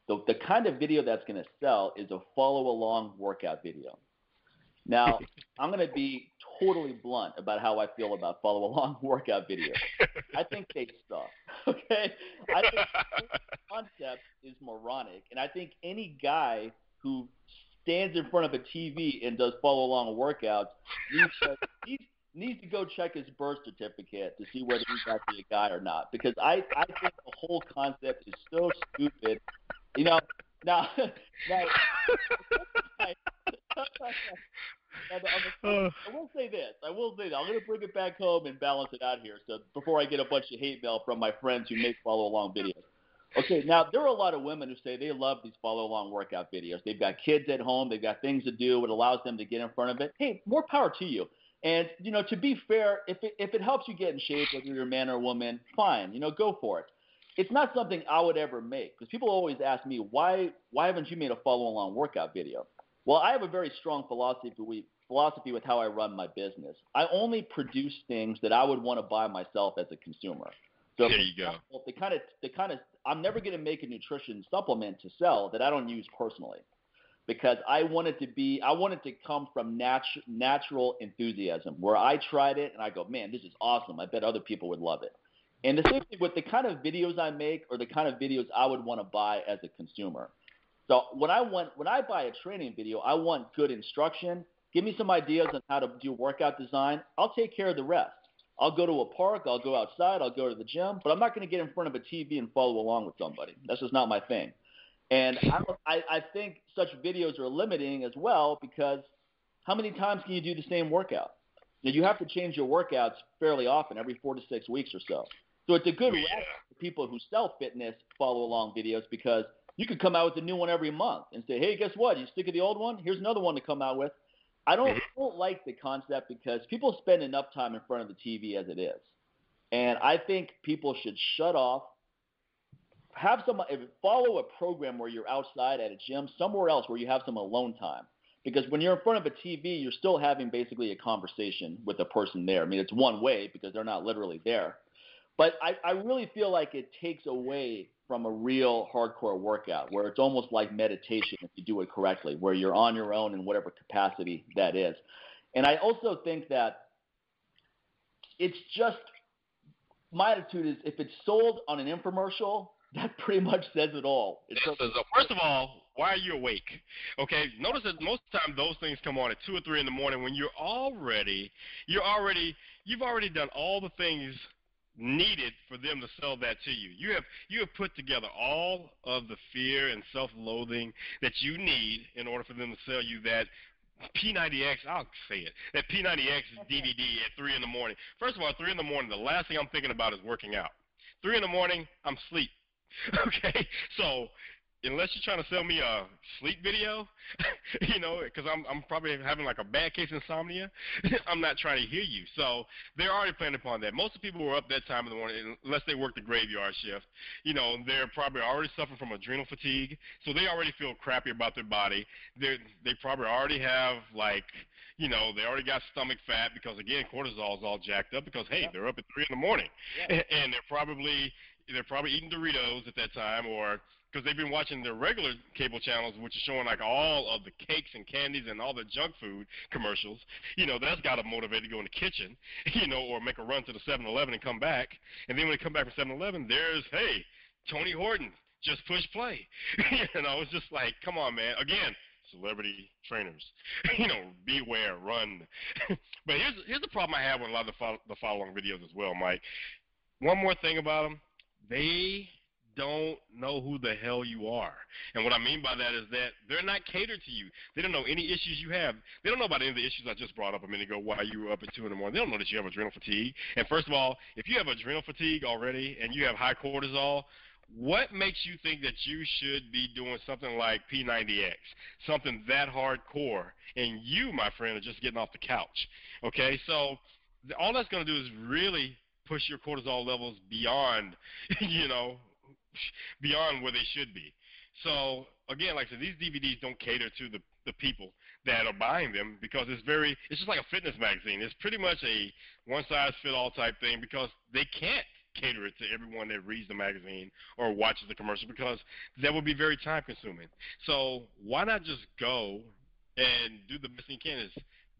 the, the kind of video that's going to sell is a follow along workout video. Now, I'm going to be totally blunt about how I feel about follow along workout videos. I think they suck. Okay? I think the concept is moronic. And I think any guy who stands in front of a TV and does follow along workouts needs to, needs, needs to go check his birth certificate to see whether he's actually a guy or not. Because I, I think the whole concept is so stupid. You know, now, now, oh. I will say this. I will say that. I'm going to bring it back home and balance it out here. So before I get a bunch of hate mail from my friends who make follow along videos. Okay, now there are a lot of women who say they love these follow along workout videos. They've got kids at home, they've got things to do, it allows them to get in front of it. Hey, more power to you. And you know, to be fair, if it, if it helps you get in shape, whether you're a man or a woman, fine. You know, go for it. It's not something I would ever make because people always ask me why why haven't you made a follow along workout video? Well, I have a very strong philosophy philosophy with how I run my business. I only produce things that I would want to buy myself as a consumer. So there you go. The kind of the kind of I'm never going to make a nutrition supplement to sell that I don't use personally because I wanted to be I wanted to come from natu- natural enthusiasm where I tried it and I go, man, this is awesome. I bet other people would love it. And the same thing with the kind of videos I make or the kind of videos I would want to buy as a consumer. So when I want when I buy a training video, I want good instruction. Give me some ideas on how to do workout design. I'll take care of the rest. I'll go to a park, I'll go outside, I'll go to the gym, but I'm not going to get in front of a TV and follow along with somebody. That's just not my thing. And I, I think such videos are limiting as well because how many times can you do the same workout? Now, you have to change your workouts fairly often, every four to six weeks or so. So it's a good yeah. for people who sell fitness follow along videos because you could come out with a new one every month and say, hey, guess what? You stick of the old one? Here's another one to come out with. I don't, mm-hmm. don't like the concept because people spend enough time in front of the TV as it is. And I think people should shut off have some follow a program where you're outside at a gym, somewhere else where you have some alone time. Because when you're in front of a TV, you're still having basically a conversation with the person there. I mean, it's one way because they're not literally there. But I, I really feel like it takes away from a real hardcore workout where it's almost like meditation if you do it correctly, where you're on your own in whatever capacity that is. And I also think that it's just my attitude is if it's sold on an infomercial, that pretty much says it all. It says, first of all, why are you awake? Okay, notice that most of the time those things come on at two or three in the morning when you're already, you're already, you've already done all the things needed for them to sell that to you. You have you have put together all of the fear and self-loathing that you need in order for them to sell you that P90X, I'll say it, that P90X DVD at 3 in the morning. First of all, 3 in the morning, the last thing I'm thinking about is working out. 3 in the morning, I'm asleep. Okay? So unless you're trying to sell me a sleep video, you know, because I'm I'm probably having like a bad case of insomnia. I'm not trying to hear you. So they're already planning upon that. Most of the people who are up that time in the morning, unless they work the graveyard shift, you know, they're probably already suffering from adrenal fatigue. So they already feel crappy about their body. They they probably already have like you know, they already got stomach fat because again, cortisol is all jacked up because hey, they're up at three in the morning, and they're probably they're probably eating Doritos at that time or because they've been watching the regular cable channels, which are showing like all of the cakes and candies and all the junk food commercials. You know, that's got to motivate to go in the kitchen, you know, or make a run to the 7-Eleven and come back. And then when they come back from 7-Eleven, there's hey, Tony Horton, just push play. you know, it's just like, come on, man. Again, celebrity trainers. you know, beware, run. but here's here's the problem I have with a lot of the, follow, the following videos as well, Mike. One more thing about them, they don't know who the hell you are. And what I mean by that is that they're not catered to you. They don't know any issues you have. They don't know about any of the issues I just brought up a minute ago, why you were up at 2 in the morning. They don't know that you have adrenal fatigue. And first of all, if you have adrenal fatigue already and you have high cortisol, what makes you think that you should be doing something like P90X, something that hardcore, and you, my friend, are just getting off the couch? Okay, so all that's going to do is really push your cortisol levels beyond, you know, beyond where they should be. So again, like I said, these DVDs don't cater to the the people that are buying them because it's very it's just like a fitness magazine. It's pretty much a one size fit all type thing because they can't cater it to everyone that reads the magazine or watches the commercial because that would be very time consuming. So why not just go and do the best you can is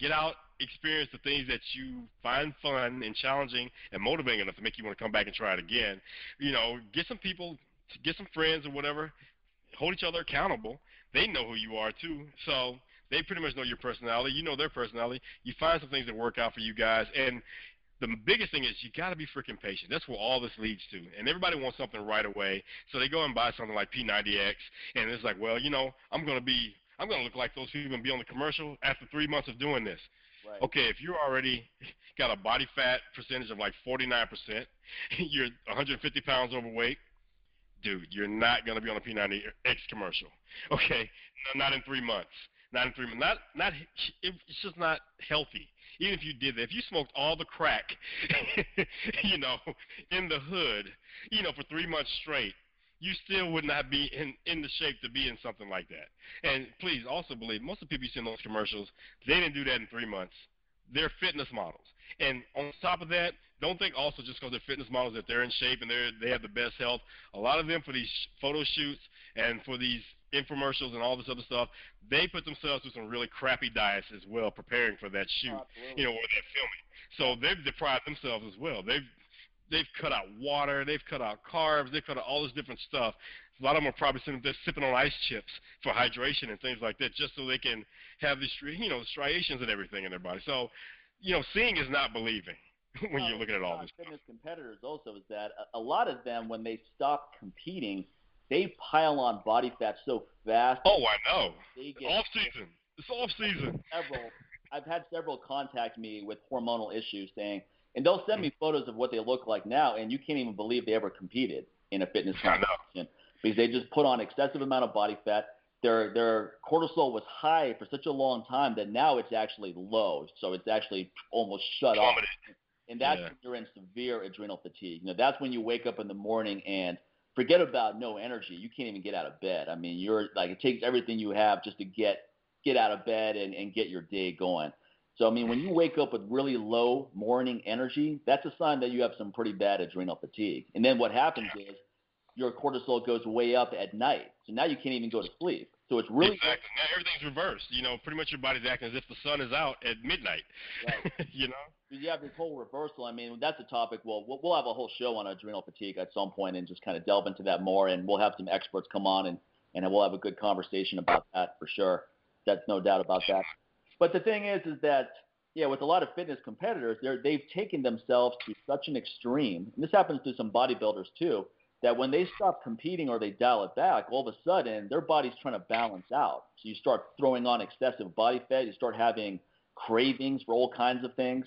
get out, experience the things that you find fun and challenging and motivating enough to make you want to come back and try it again. You know, get some people, get some friends or whatever, hold each other accountable. They know who you are too, so they pretty much know your personality. You know their personality. You find some things that work out for you guys, and the biggest thing is you got to be freaking patient. That's where all this leads to. And everybody wants something right away, so they go and buy something like P90X, and it's like, well, you know, I'm going to be I'm going to look like those people and be on the commercial after three months of doing this. Right. Okay, if you're already got a body fat percentage of like 49%, you're 150 pounds overweight, dude, you're not going to be on a P90X commercial. Okay, not in three months. Not in three months. Not, not. It's just not healthy. Even if you did that, if you smoked all the crack, you know, in the hood, you know, for three months straight, you still would not be in, in the shape to be in something like that. And please also believe most of the people you see in those commercials, they didn't do that in three months. They're fitness models. And on top of that, don't think also just because they're fitness models that they're in shape and they're they have the best health. A lot of them for these photo shoots and for these infomercials and all this other stuff, they put themselves through some really crappy diets as well, preparing for that shoot, oh, you know, or that filming. So they've deprived themselves as well. They've they've cut out water, they've cut out carbs, they've cut out all this different stuff. A lot of them are probably sitting there sipping on ice chips for hydration and things like that, just so they can have these, you know, striations and everything in their body. So, you know, seeing is not believing when you're oh, looking at all this. Fitness stuff. competitors also is that a lot of them, when they stop competing, they pile on body fat so fast. Oh, I know. Off season. It's off season. Several. I've had several contact me with hormonal issues saying and they'll send me photos of what they look like now, and you can't even believe they ever competed in a fitness competition because they just put on excessive amount of body fat. Their their cortisol was high for such a long time that now it's actually low, so it's actually almost shut off. And that's yeah. when you're in severe adrenal fatigue. You know, that's when you wake up in the morning and forget about no energy. You can't even get out of bed. I mean, you're like it takes everything you have just to get get out of bed and, and get your day going. So I mean, when you wake up with really low morning energy, that's a sign that you have some pretty bad adrenal fatigue. And then what happens is your cortisol goes way up at night. So now you can't even go to sleep. So it's really exactly. Now everything's reversed. You know, pretty much your body's acting as if the sun is out at midnight. Right. you know. You have this whole reversal. I mean, that's a topic. Well, we'll have a whole show on adrenal fatigue at some point and just kind of delve into that more. And we'll have some experts come on and and we'll have a good conversation about that for sure. That's no doubt about that. But the thing is, is that yeah, with a lot of fitness competitors, they're, they've taken themselves to such an extreme, and this happens to some bodybuilders too, that when they stop competing or they dial it back, all of a sudden their body's trying to balance out. So you start throwing on excessive body fat, you start having cravings for all kinds of things,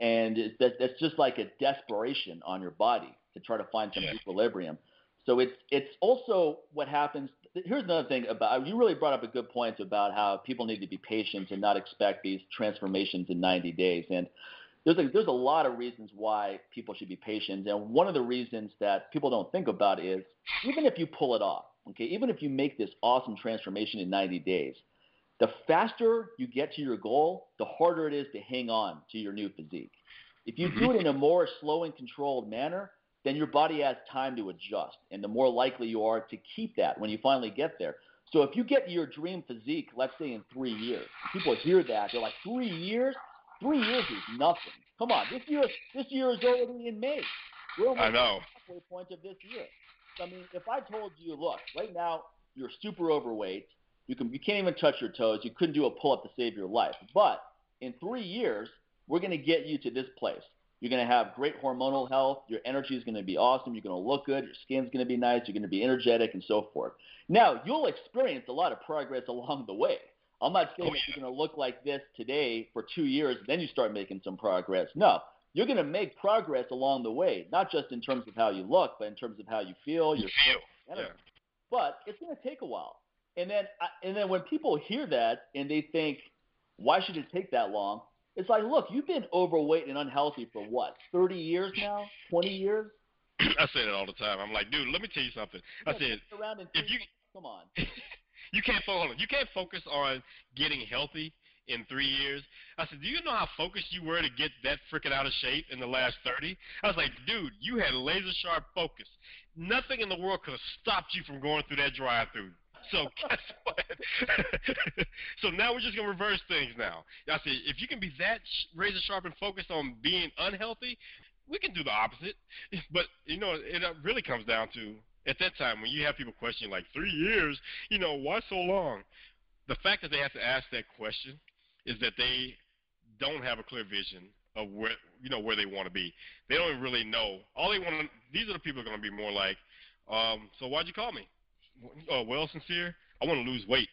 and it's, that's just like a desperation on your body to try to find some yeah. equilibrium. So it's it's also what happens. Here's another thing about you really brought up a good point about how people need to be patient and not expect these transformations in 90 days. And there's a, there's a lot of reasons why people should be patient. And one of the reasons that people don't think about is even if you pull it off, okay, even if you make this awesome transformation in 90 days, the faster you get to your goal, the harder it is to hang on to your new physique. If you do it mm-hmm. in a more slow and controlled manner, then your body has time to adjust, and the more likely you are to keep that when you finally get there. So if you get your dream physique, let's say in three years, people hear that they're like, three years? Three years is nothing. Come on, this year this year is already in May. We're almost I know. halfway point of this year. I mean, if I told you, look, right now you're super overweight, you can you can't even touch your toes, you couldn't do a pull up to save your life, but in three years we're going to get you to this place. You're going to have great hormonal health. Your energy is going to be awesome. You're going to look good. Your skin's going to be nice. You're going to be energetic and so forth. Now, you'll experience a lot of progress along the way. I'm not saying oh, yeah. you're going to look like this today for two years, then you start making some progress. No, you're going to make progress along the way, not just in terms of how you look, but in terms of how you feel. You feel. Yeah. But it's going to take a while. And then, and then when people hear that and they think, why should it take that long? It's like, look, you've been overweight and unhealthy for what, 30 years now, 20 years? I say that all the time. I'm like, dude, let me tell you something. I said, if you come on, you can't focus. You can't focus on getting healthy in three years. I said, do you know how focused you were to get that freaking out of shape in the last 30? I was like, dude, you had laser sharp focus. Nothing in the world could have stopped you from going through that drive-through. So guess what? so now we're just gonna reverse things now. I said, if you can be that razor sharp and focused on being unhealthy, we can do the opposite. But you know, it uh, really comes down to at that time when you have people questioning like three years, you know, why so long? The fact that they have to ask that question is that they don't have a clear vision of where you know where they want to be. They don't really know. All they want to. These are the people are going to be more like, um, so why'd you call me? Uh, well, sincere, I want to lose weight.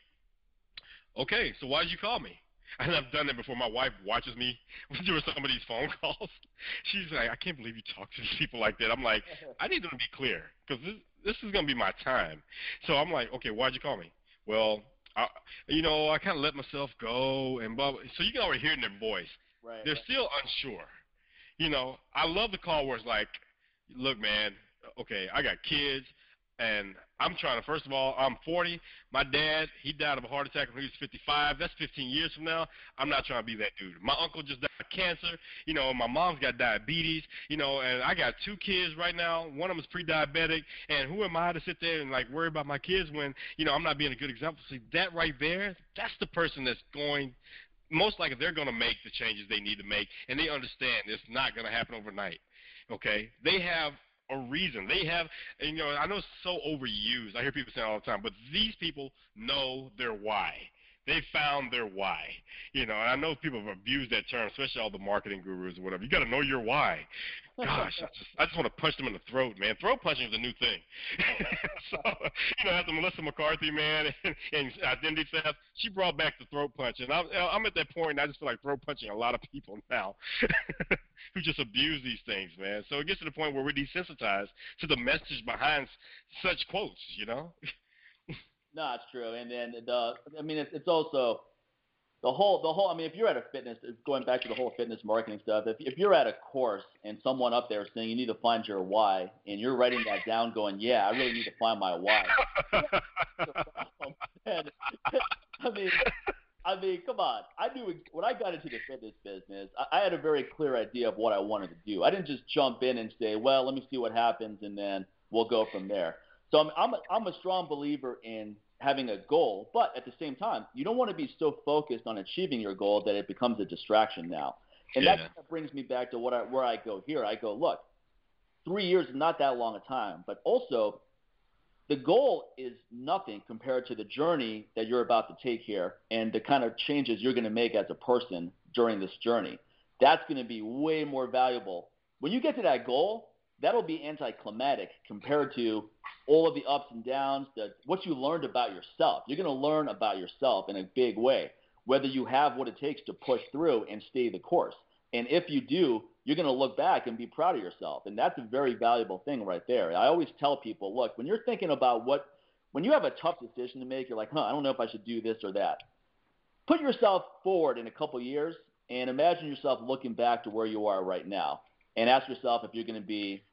Okay, so why'd you call me? And I've done that before. My wife watches me doing some of these phone calls. She's like, I can't believe you talk to these people like that. I'm like, I need them to be clear because this this is gonna be my time. So I'm like, okay, why'd you call me? Well, I, you know, I kind of let myself go and blah, blah. So you can already hear in their voice. Right. They're right. still unsure. You know, I love the call where it's like, look, man, okay, I got kids and I'm trying to. First of all, I'm 40. My dad, he died of a heart attack when he was 55. That's 15 years from now. I'm not trying to be that dude. My uncle just died of cancer. You know, my mom's got diabetes. You know, and I got two kids right now. One of them is pre-diabetic. And who am I to sit there and like worry about my kids when you know I'm not being a good example? See that right there? That's the person that's going most likely they're going to make the changes they need to make, and they understand it's not going to happen overnight. Okay, they have a reason. They have, you know, I know it's so overused. I hear people say all the time, but these people know their why. They found their why. You know, and I know people have abused that term, especially all the marketing gurus or whatever. You got to know your why. Gosh, I just, I just want to punch them in the throat, man. Throat punching is a new thing. so, you know, after Melissa McCarthy, man, and, and identity theft, she brought back the throat punch, and I'm, I'm at that point. And I just feel like throat punching a lot of people now who just abuse these things, man. So it gets to the point where we're desensitized to the message behind such quotes, you know. No, it's true, and then the, I mean, it's, it's also the whole the whole I mean if you're at a fitness going back to the whole fitness marketing stuff. If if you're at a course and someone up there is saying you need to find your why and you're writing that down going yeah I really need to find my why. And, I mean I mean come on. I knew when I got into the fitness business I, I had a very clear idea of what I wanted to do. I didn't just jump in and say well let me see what happens and then we'll go from there. So I'm I'm a, I'm a strong believer in having a goal, but at the same time, you don't want to be so focused on achieving your goal that it becomes a distraction now. And yeah. that brings me back to what I, where I go here. I go, look, three years is not that long a time, but also the goal is nothing compared to the journey that you're about to take here and the kind of changes you're going to make as a person during this journey. That's going to be way more valuable. When you get to that goal, that'll be anticlimactic compared to all of the ups and downs, the, what you learned about yourself. You're going to learn about yourself in a big way, whether you have what it takes to push through and stay the course. And if you do, you're going to look back and be proud of yourself. And that's a very valuable thing right there. I always tell people, look, when you're thinking about what, when you have a tough decision to make, you're like, huh, I don't know if I should do this or that. Put yourself forward in a couple years and imagine yourself looking back to where you are right now and ask yourself if you're going to be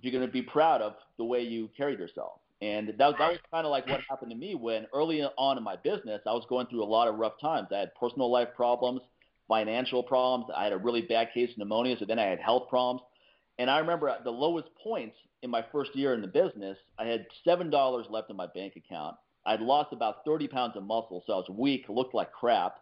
you're going to be proud of the way you carried yourself. And that, that was kind of like what happened to me when early on in my business, I was going through a lot of rough times. I had personal life problems, financial problems. I had a really bad case of pneumonia, so then I had health problems. And I remember at the lowest points in my first year in the business, I had $7 left in my bank account. I'd lost about 30 pounds of muscle, so I was weak, looked like crap.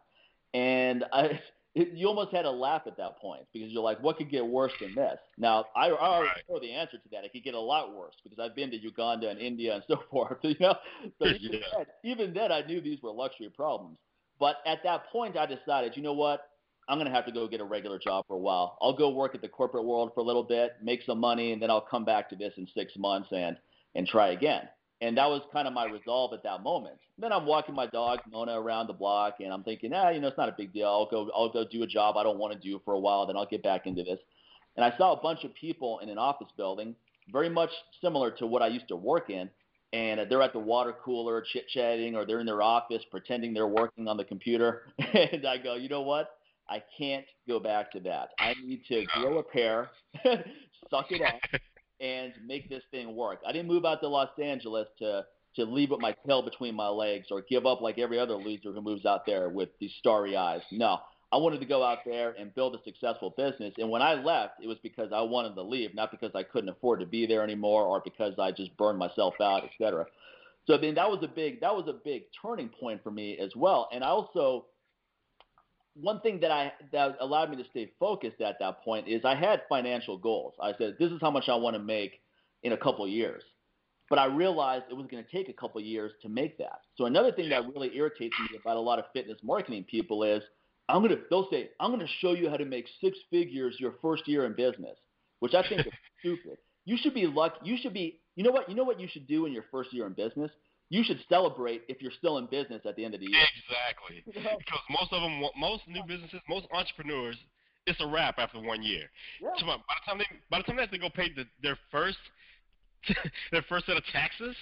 And I, it, you almost had to laugh at that point because you're like, what could get worse than this? Now, I, I already right. know the answer to that. It could get a lot worse because I've been to Uganda and India and so forth. You know, so even, yeah. then, even then, I knew these were luxury problems. But at that point, I decided, you know what? I'm going to have to go get a regular job for a while. I'll go work at the corporate world for a little bit, make some money, and then I'll come back to this in six months and and try again. And that was kind of my resolve at that moment. Then I'm walking my dog Mona around the block, and I'm thinking, ah, you know, it's not a big deal. I'll go, I'll go do a job I don't want to do for a while. Then I'll get back into this. And I saw a bunch of people in an office building, very much similar to what I used to work in. And they're at the water cooler chit chatting, or they're in their office pretending they're working on the computer. and I go, you know what? I can't go back to that. I need to grow a pair, suck it up, and make this thing work. I didn't move out to Los Angeles to to leave with my tail between my legs or give up like every other loser who moves out there with these starry eyes. No, I wanted to go out there and build a successful business. And when I left, it was because I wanted to leave, not because I couldn't afford to be there anymore or because I just burned myself out, et cetera. So mean that was a big that was a big turning point for me as well. And I also one thing that I that allowed me to stay focused at that point is I had financial goals. I said this is how much I want to make in a couple of years. But I realized it was going to take a couple of years to make that. So another thing that really irritates me about a lot of fitness marketing people is I'm going to they'll say I'm going to show you how to make six figures your first year in business, which I think is stupid. You should be lucky. You should be you know what you know what you should do in your first year in business you should celebrate if you're still in business at the end of the year. Exactly. because most of them, most new businesses, most entrepreneurs, it's a wrap after one year. Yeah. So by the time they, by the time they have to go pay the, their first, their first set of taxes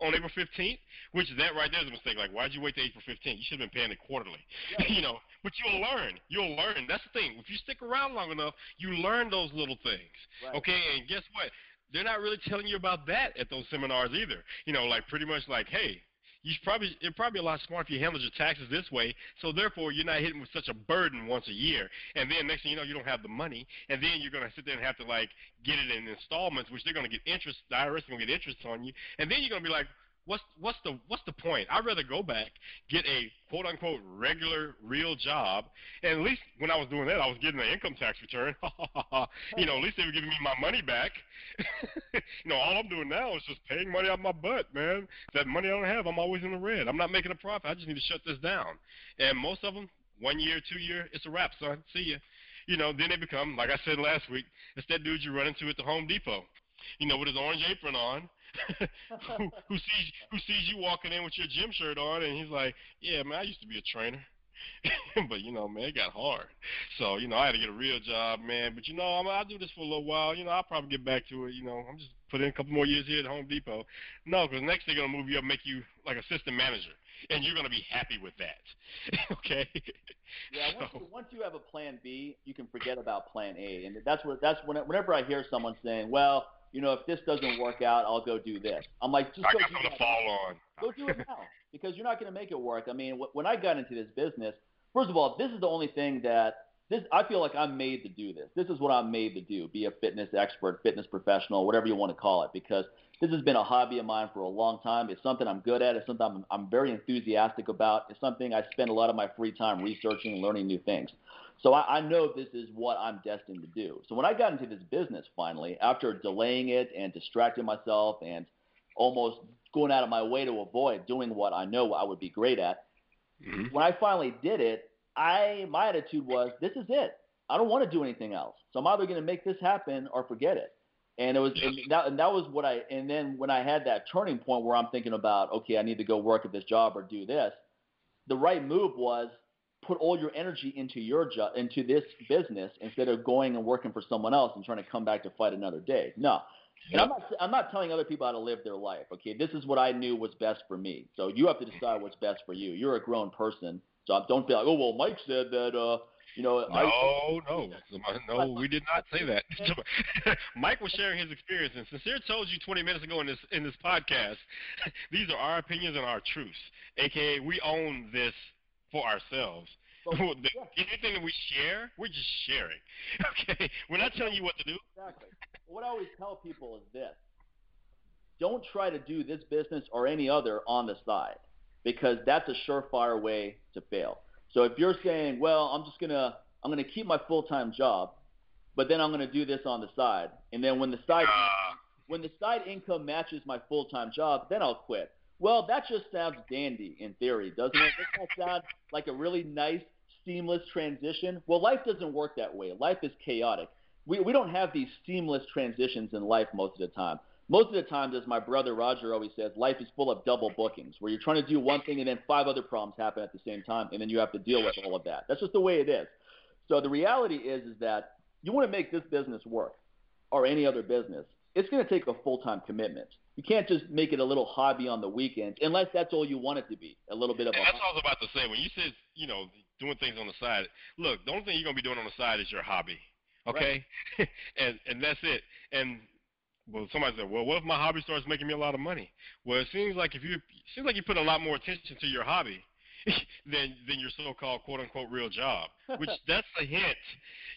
on April 15th, which that right there is a mistake. Like, why'd you wait to April 15th? You should have been paying it quarterly. Yeah. you know, but you'll learn. You'll learn. That's the thing. If you stick around long enough, you learn those little things. Right. Okay, and guess what? They're not really telling you about that at those seminars either. You know, like pretty much like, hey, you probably it's probably a lot smarter if you handle your taxes this way. So therefore, you're not hitting with such a burden once a year. And then next thing you know, you don't have the money, and then you're gonna sit there and have to like get it in installments, which they're gonna get interest. The IRS is gonna get interest on you, and then you're gonna be like, what's what's the what's the point? I'd rather go back, get a quote unquote regular real job, and at least when I was doing that, I was getting an income tax return. you know, at least they were giving me my money back. you know, all I'm doing now is just paying money out of my butt, man. That money I don't have, I'm always in the red. I'm not making a profit. I just need to shut this down. And most of them, one year, two year, it's a wrap, son. See ya. You know, then they become, like I said last week, it's that dude you run into at the Home Depot. You know, with his orange apron on, who, who sees who sees you walking in with your gym shirt on, and he's like, "Yeah, man, I used to be a trainer." but you know, man, it got hard. So you know, I had to get a real job, man. But you know, I'm, I'll do this for a little while. You know, I'll probably get back to it. You know, I'm just put in a couple more years here at Home Depot. No, because next they're gonna move you up, make you like assistant manager, and you're gonna be happy with that. okay. Yeah. Once, so. you, once you have a plan B, you can forget about plan A, and that's what that's when, whenever I hear someone saying, "Well." You know, if this doesn't work out, I'll go do this. I'm like, just I go got do something to fall on. Go do it now because you're not going to make it work. I mean, when I got into this business, first of all, this is the only thing that this I feel like I'm made to do this. This is what I'm made to do: be a fitness expert, fitness professional, whatever you want to call it. Because this has been a hobby of mine for a long time. It's something I'm good at. It's something I'm, I'm very enthusiastic about. It's something I spend a lot of my free time researching and learning new things. So I, I know this is what I'm destined to do. So when I got into this business finally, after delaying it and distracting myself and almost going out of my way to avoid doing what I know I would be great at, mm-hmm. when I finally did it, I my attitude was this is it. I don't want to do anything else. So I'm either going to make this happen or forget it. And it was and that, and that was what I and then when I had that turning point where I'm thinking about okay, I need to go work at this job or do this, the right move was put all your energy into your job into this business instead of going and working for someone else and trying to come back to fight another day. No. And I'm not I'm not telling other people how to live their life. Okay, this is what I knew was best for me. So you have to decide what's best for you. You're a grown person, so don't be like, oh well, Mike said that. uh you know, no, I, no, no, we did not say that. Mike was sharing his experience, and Sincere told you 20 minutes ago in this in this podcast. these are our opinions and our truths, aka we own this for ourselves. Anything that we share, we're just sharing. Okay, we're not telling you what to do. Exactly. What I always tell people is this: don't try to do this business or any other on the side, because that's a surefire way to fail. So if you're saying, well, I'm just gonna I'm gonna keep my full time job, but then I'm gonna do this on the side, and then when the side uh. when the side income matches my full time job, then I'll quit. Well, that just sounds dandy in theory, doesn't it? Doesn't that sound like a really nice, seamless transition? Well, life doesn't work that way. Life is chaotic. We, we don't have these seamless transitions in life most of the time. Most of the time, as my brother Roger always says, life is full of double bookings, where you're trying to do one thing and then five other problems happen at the same time, and then you have to deal with all of that. That's just the way it is. So the reality is, is that you want to make this business work, or any other business. It's going to take a full-time commitment. You can't just make it a little hobby on the weekends, unless that's all you want it to be. A little bit of. And a that's what I was about to say. When you said, you know, doing things on the side, look, the only thing you're gonna be doing on the side is your hobby. Okay, right. and and that's it. And well, somebody said, well, what if my hobby starts making me a lot of money? Well, it seems like if you seems like you put a lot more attention to your hobby than than your so-called quote unquote real job. Which that's a hint.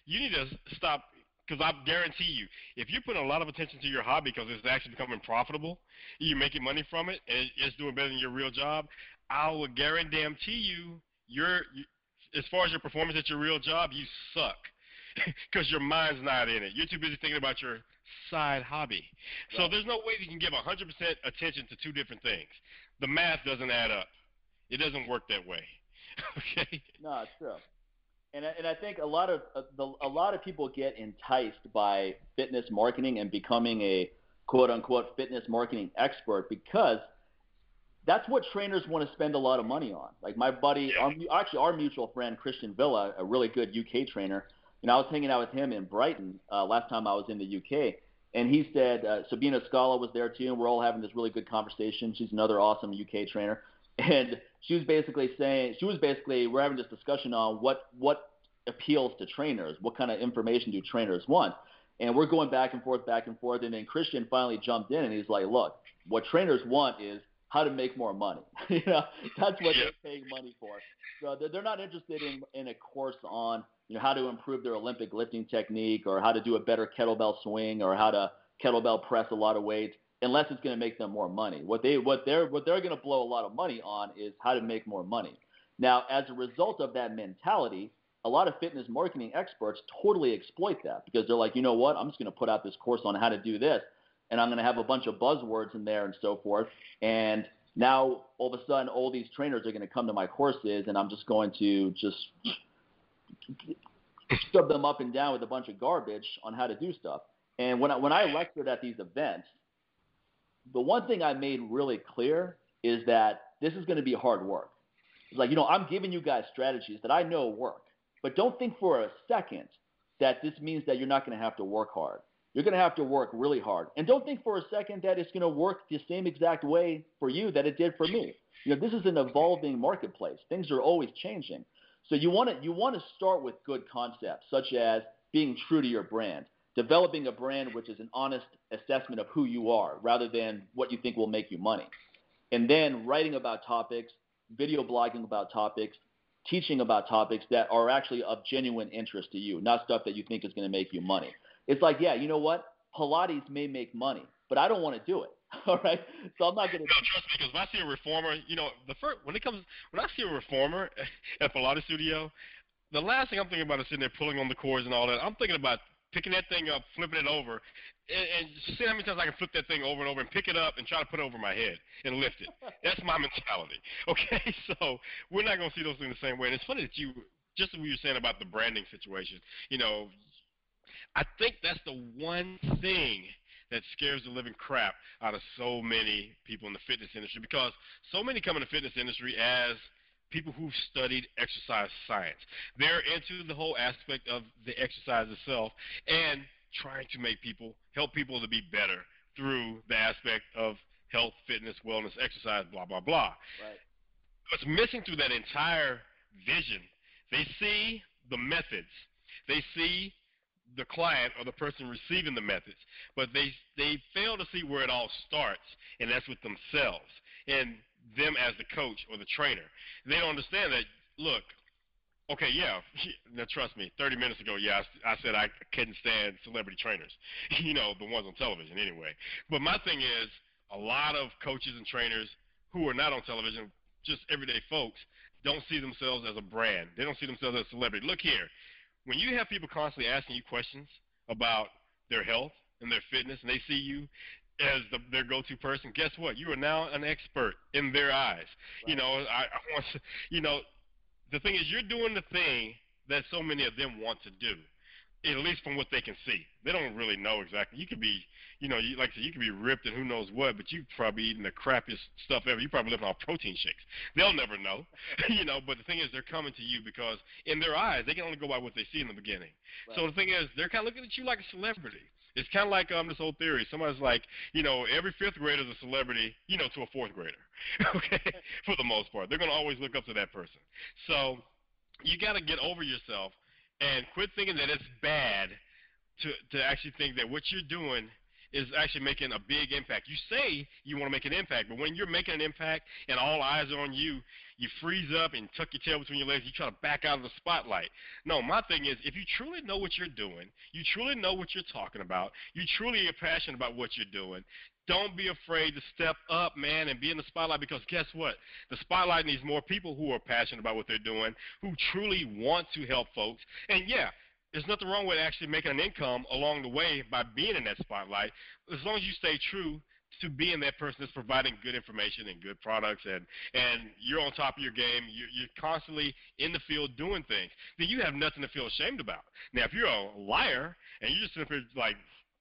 You need to stop because I guarantee you, if you put a lot of attention to your hobby because it's actually becoming profitable, you're making money from it, and it's doing better than your real job, I will guarantee you, you're, you, as far as your performance at your real job, you suck because your mind's not in it. You're too busy thinking about your side hobby. Right. So there's no way you can give 100% attention to two different things. The math doesn't add up. It doesn't work that way. okay? No, it's true and and I think a lot of uh, the, a lot of people get enticed by fitness marketing and becoming a quote unquote fitness marketing expert because that's what trainers want to spend a lot of money on. Like my buddy, our, actually our mutual friend Christian Villa, a really good UK trainer. You know, I was hanging out with him in Brighton uh, last time I was in the UK, and he said uh, Sabina Scala was there too, and we're all having this really good conversation. She's another awesome UK trainer, and she was basically saying she was basically we're having this discussion on what what appeals to trainers, what kind of information do trainers want, and we're going back and forth, back and forth, and then Christian finally jumped in and he's like, look, what trainers want is how to make more money. you know, that's what they're paying money for. So they're not interested in in a course on you know how to improve their Olympic lifting technique or how to do a better kettlebell swing or how to kettlebell press a lot of weight unless it's going to make them more money. What they what they're what they're going to blow a lot of money on is how to make more money. Now, as a result of that mentality, a lot of fitness marketing experts totally exploit that because they're like, you know what, I'm just going to put out this course on how to do this, and I'm going to have a bunch of buzzwords in there and so forth. And now all of a sudden, all these trainers are going to come to my courses, and I'm just going to just shove them up and down with a bunch of garbage on how to do stuff. And when I, when I lectured at these events, the one thing I made really clear is that this is going to be hard work. It's like, you know, I'm giving you guys strategies that I know work, but don't think for a second that this means that you're not going to have to work hard. You're going to have to work really hard. And don't think for a second that it's going to work the same exact way for you that it did for me. You know, this is an evolving marketplace. Things are always changing. So you want to you want to start with good concepts such as being true to your brand, developing a brand which is an honest assessment of who you are rather than what you think will make you money. And then writing about topics, video blogging about topics, teaching about topics that are actually of genuine interest to you, not stuff that you think is going to make you money. It's like, yeah, you know what? Pilates may make money, but I don't want to do it. All right, so I'm not going to. No, trust me, because when I see a reformer, you know, the first when it comes when I see a reformer at Pilates studio, the last thing I'm thinking about is sitting there pulling on the cords and all that. I'm thinking about picking that thing up, flipping it over, and, and see how many times I can flip that thing over and over and pick it up and try to put it over my head and lift it. That's my mentality. Okay, so we're not going to see those things the same way. And it's funny that you just what you were saying about the branding situation. You know, I think that's the one thing that scares the living crap out of so many people in the fitness industry because so many come in the fitness industry as people who've studied exercise science. They're into the whole aspect of the exercise itself and trying to make people help people to be better through the aspect of health, fitness, wellness, exercise, blah blah blah. Right. What's missing through that entire vision, they see the methods. They see the client or the person receiving the methods, but they they fail to see where it all starts, and that's with themselves and them as the coach or the trainer. They don't understand that. Look, okay, yeah, now trust me. Thirty minutes ago, yeah, I, I said I couldn't stand celebrity trainers, you know, the ones on television anyway. But my thing is, a lot of coaches and trainers who are not on television, just everyday folks, don't see themselves as a brand. They don't see themselves as a celebrity. Look here, when you have people constantly asking you questions about their health and their fitness, and they see you as the, their go-to person, guess what? You are now an expert in their eyes. Right. You know, I, I want to, you know, the thing is, you're doing the thing that so many of them want to do at least from what they can see. They don't really know exactly. You could be, you know, you, like I said, you could be ripped and who knows what, but you probably eating the crappiest stuff ever. You probably living off protein shakes. They'll never know, you know. But the thing is, they're coming to you because in their eyes, they can only go by what they see in the beginning. Right. So the thing is, they're kind of looking at you like a celebrity. It's kind of like um this whole theory. Somebody's like, you know, every fifth grader is a celebrity, you know, to a fourth grader. okay, for the most part, they're gonna always look up to that person. So you got to get over yourself and quit thinking that it's bad to to actually think that what you're doing is actually making a big impact. You say you want to make an impact, but when you're making an impact and all eyes are on you, you freeze up and tuck your tail between your legs. You try to back out of the spotlight. No, my thing is, if you truly know what you're doing, you truly know what you're talking about, you truly are passionate about what you're doing, don't be afraid to step up, man, and be in the spotlight because guess what? The spotlight needs more people who are passionate about what they're doing, who truly want to help folks. And yeah, there's nothing wrong with actually making an income along the way by being in that spotlight, as long as you stay true to being that person that's providing good information and good products and and you're on top of your game you're, you're constantly in the field doing things then you have nothing to feel ashamed about. Now if you're a liar and you're just simply like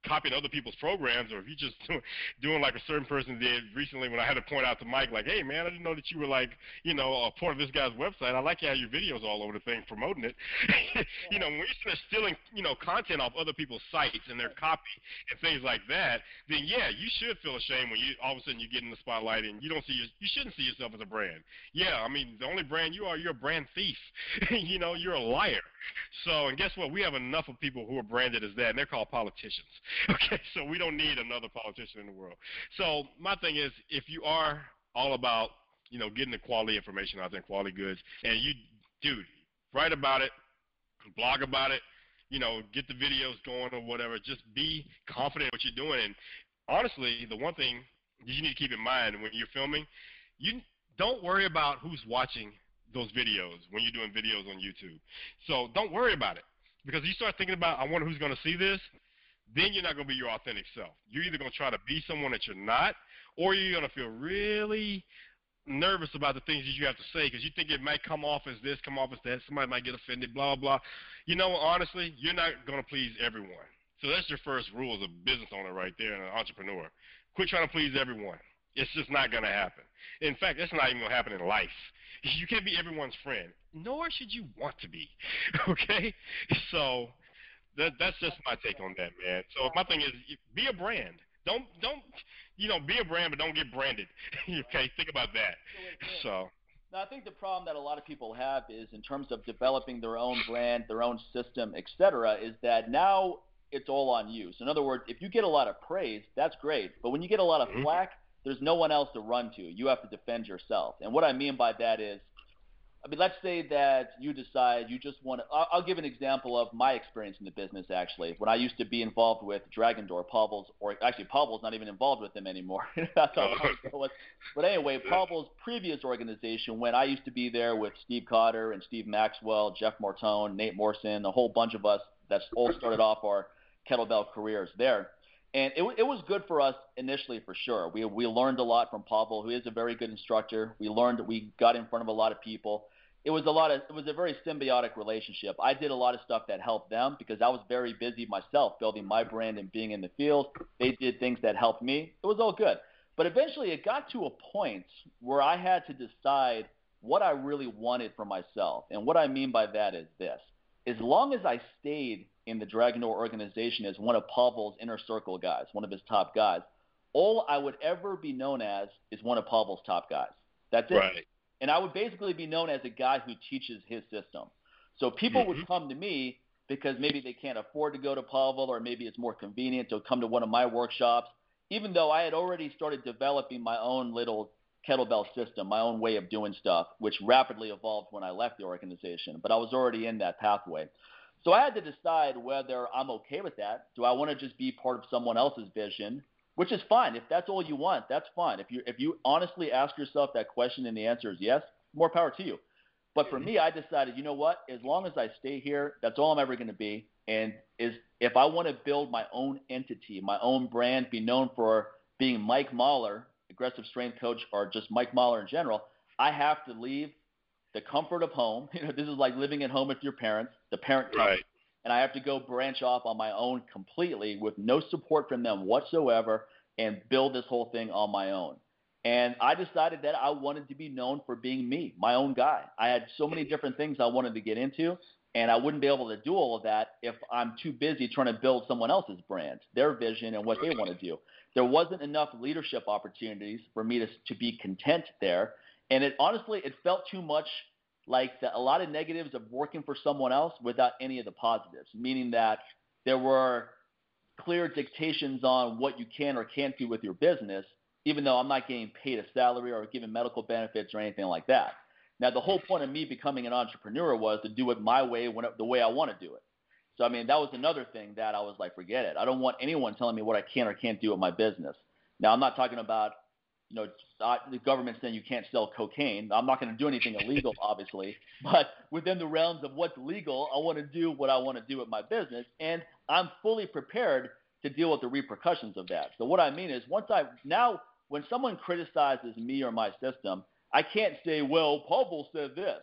copying other people's programs, or if you're just doing like a certain person did recently when I had to point out to Mike, like, hey man, I didn't know that you were like, you know, a part of this guy's website. I like how your videos all over the thing promoting it. you know, when you're stealing, you know, content off other people's sites and their copy and things like that, then yeah, you should feel ashamed when you all of a sudden you get in the spotlight and you don't see your, you shouldn't see yourself as a brand. Yeah, I mean, the only brand you are, you're a brand thief. you know, you're a liar. So, and guess what? We have enough of people who are branded as that, and they're called politicians. Okay, so we don't need another politician in the world. So, my thing is, if you are all about, you know, getting the quality information out there, quality goods, and you, dude, write about it, blog about it, you know, get the videos going or whatever. Just be confident in what you're doing. And honestly, the one thing you need to keep in mind when you're filming, you don't worry about who's watching those videos when you're doing videos on YouTube. So don't worry about it because you start thinking about I wonder who's going to see this. Then you're not going to be your authentic self. You're either going to try to be someone that you're not, or you're going to feel really nervous about the things that you have to say because you think it might come off as this, come off as that. Somebody might get offended, blah blah. blah. You know, honestly, you're not going to please everyone. So that's your first rule as a business owner right there and an entrepreneur. Quit trying to please everyone. It's just not going to happen. In fact, that's not even going to happen in life. You can't be everyone's friend, nor should you want to be. okay? So that that's just my take on that, man. So my thing is, be a brand. Don't don't you know be a brand, but don't get branded. okay? Think about that. So. Now, I think the problem that a lot of people have is in terms of developing their own brand, their own system, etc., is that now it's all on you. So, in other words, if you get a lot of praise, that's great. But when you get a lot of mm-hmm. flack, there's no one else to run to. You have to defend yourself. And what I mean by that is I mean, let's say that you decide you just want to. I'll, I'll give an example of my experience in the business. Actually, when I used to be involved with Dragon Door, Pavel's, or actually Pavel's not even involved with them anymore. That's how oh, it was. But anyway, Pavel's previous organization, when I used to be there with Steve Cotter and Steve Maxwell, Jeff Martone, Nate Morrison, a whole bunch of us that all started off our kettlebell careers there. And it, it was good for us initially, for sure. We, we learned a lot from Pavel, who is a very good instructor. We learned, we got in front of a lot of people it was a lot of it was a very symbiotic relationship. I did a lot of stuff that helped them because I was very busy myself building my brand and being in the field. They did things that helped me. It was all good. But eventually it got to a point where I had to decide what I really wanted for myself. And what I mean by that is this. As long as I stayed in the Dragon Door organization as one of Pavel's inner circle guys, one of his top guys, all I would ever be known as is one of Pavel's top guys. That's it. Right. And I would basically be known as a guy who teaches his system. So people mm-hmm. would come to me because maybe they can't afford to go to Pavel or maybe it's more convenient to come to one of my workshops, even though I had already started developing my own little kettlebell system, my own way of doing stuff, which rapidly evolved when I left the organization. But I was already in that pathway. So I had to decide whether I'm okay with that. Do I want to just be part of someone else's vision which is fine. If that's all you want, that's fine. If you if you honestly ask yourself that question and the answer is yes, more power to you. But for me, I decided, you know what? As long as I stay here, that's all I'm ever going to be. And is if I want to build my own entity, my own brand, be known for being Mike Mahler, aggressive strength coach, or just Mike Mahler in general, I have to leave the comfort of home. You know, this is like living at home with your parents, the parent right and I have to go branch off on my own completely with no support from them whatsoever and build this whole thing on my own. And I decided that I wanted to be known for being me, my own guy. I had so many different things I wanted to get into, and I wouldn't be able to do all of that if I'm too busy trying to build someone else's brand, their vision, and what they want to do. There wasn't enough leadership opportunities for me to, to be content there. And it honestly, it felt too much like the, a lot of negatives of working for someone else without any of the positives, meaning that there were clear dictations on what you can or can't do with your business, even though I'm not getting paid a salary or given medical benefits or anything like that. Now, the whole point of me becoming an entrepreneur was to do it my way, when the way I want to do it. So, I mean, that was another thing that I was like, forget it. I don't want anyone telling me what I can or can't do with my business. Now, I'm not talking about you know, the government saying you can't sell cocaine. I'm not going to do anything illegal, obviously, but within the realms of what's legal, I want to do what I want to do with my business, and I'm fully prepared to deal with the repercussions of that. So what I mean is, once I now, when someone criticizes me or my system, I can't say, well, Pavel said this,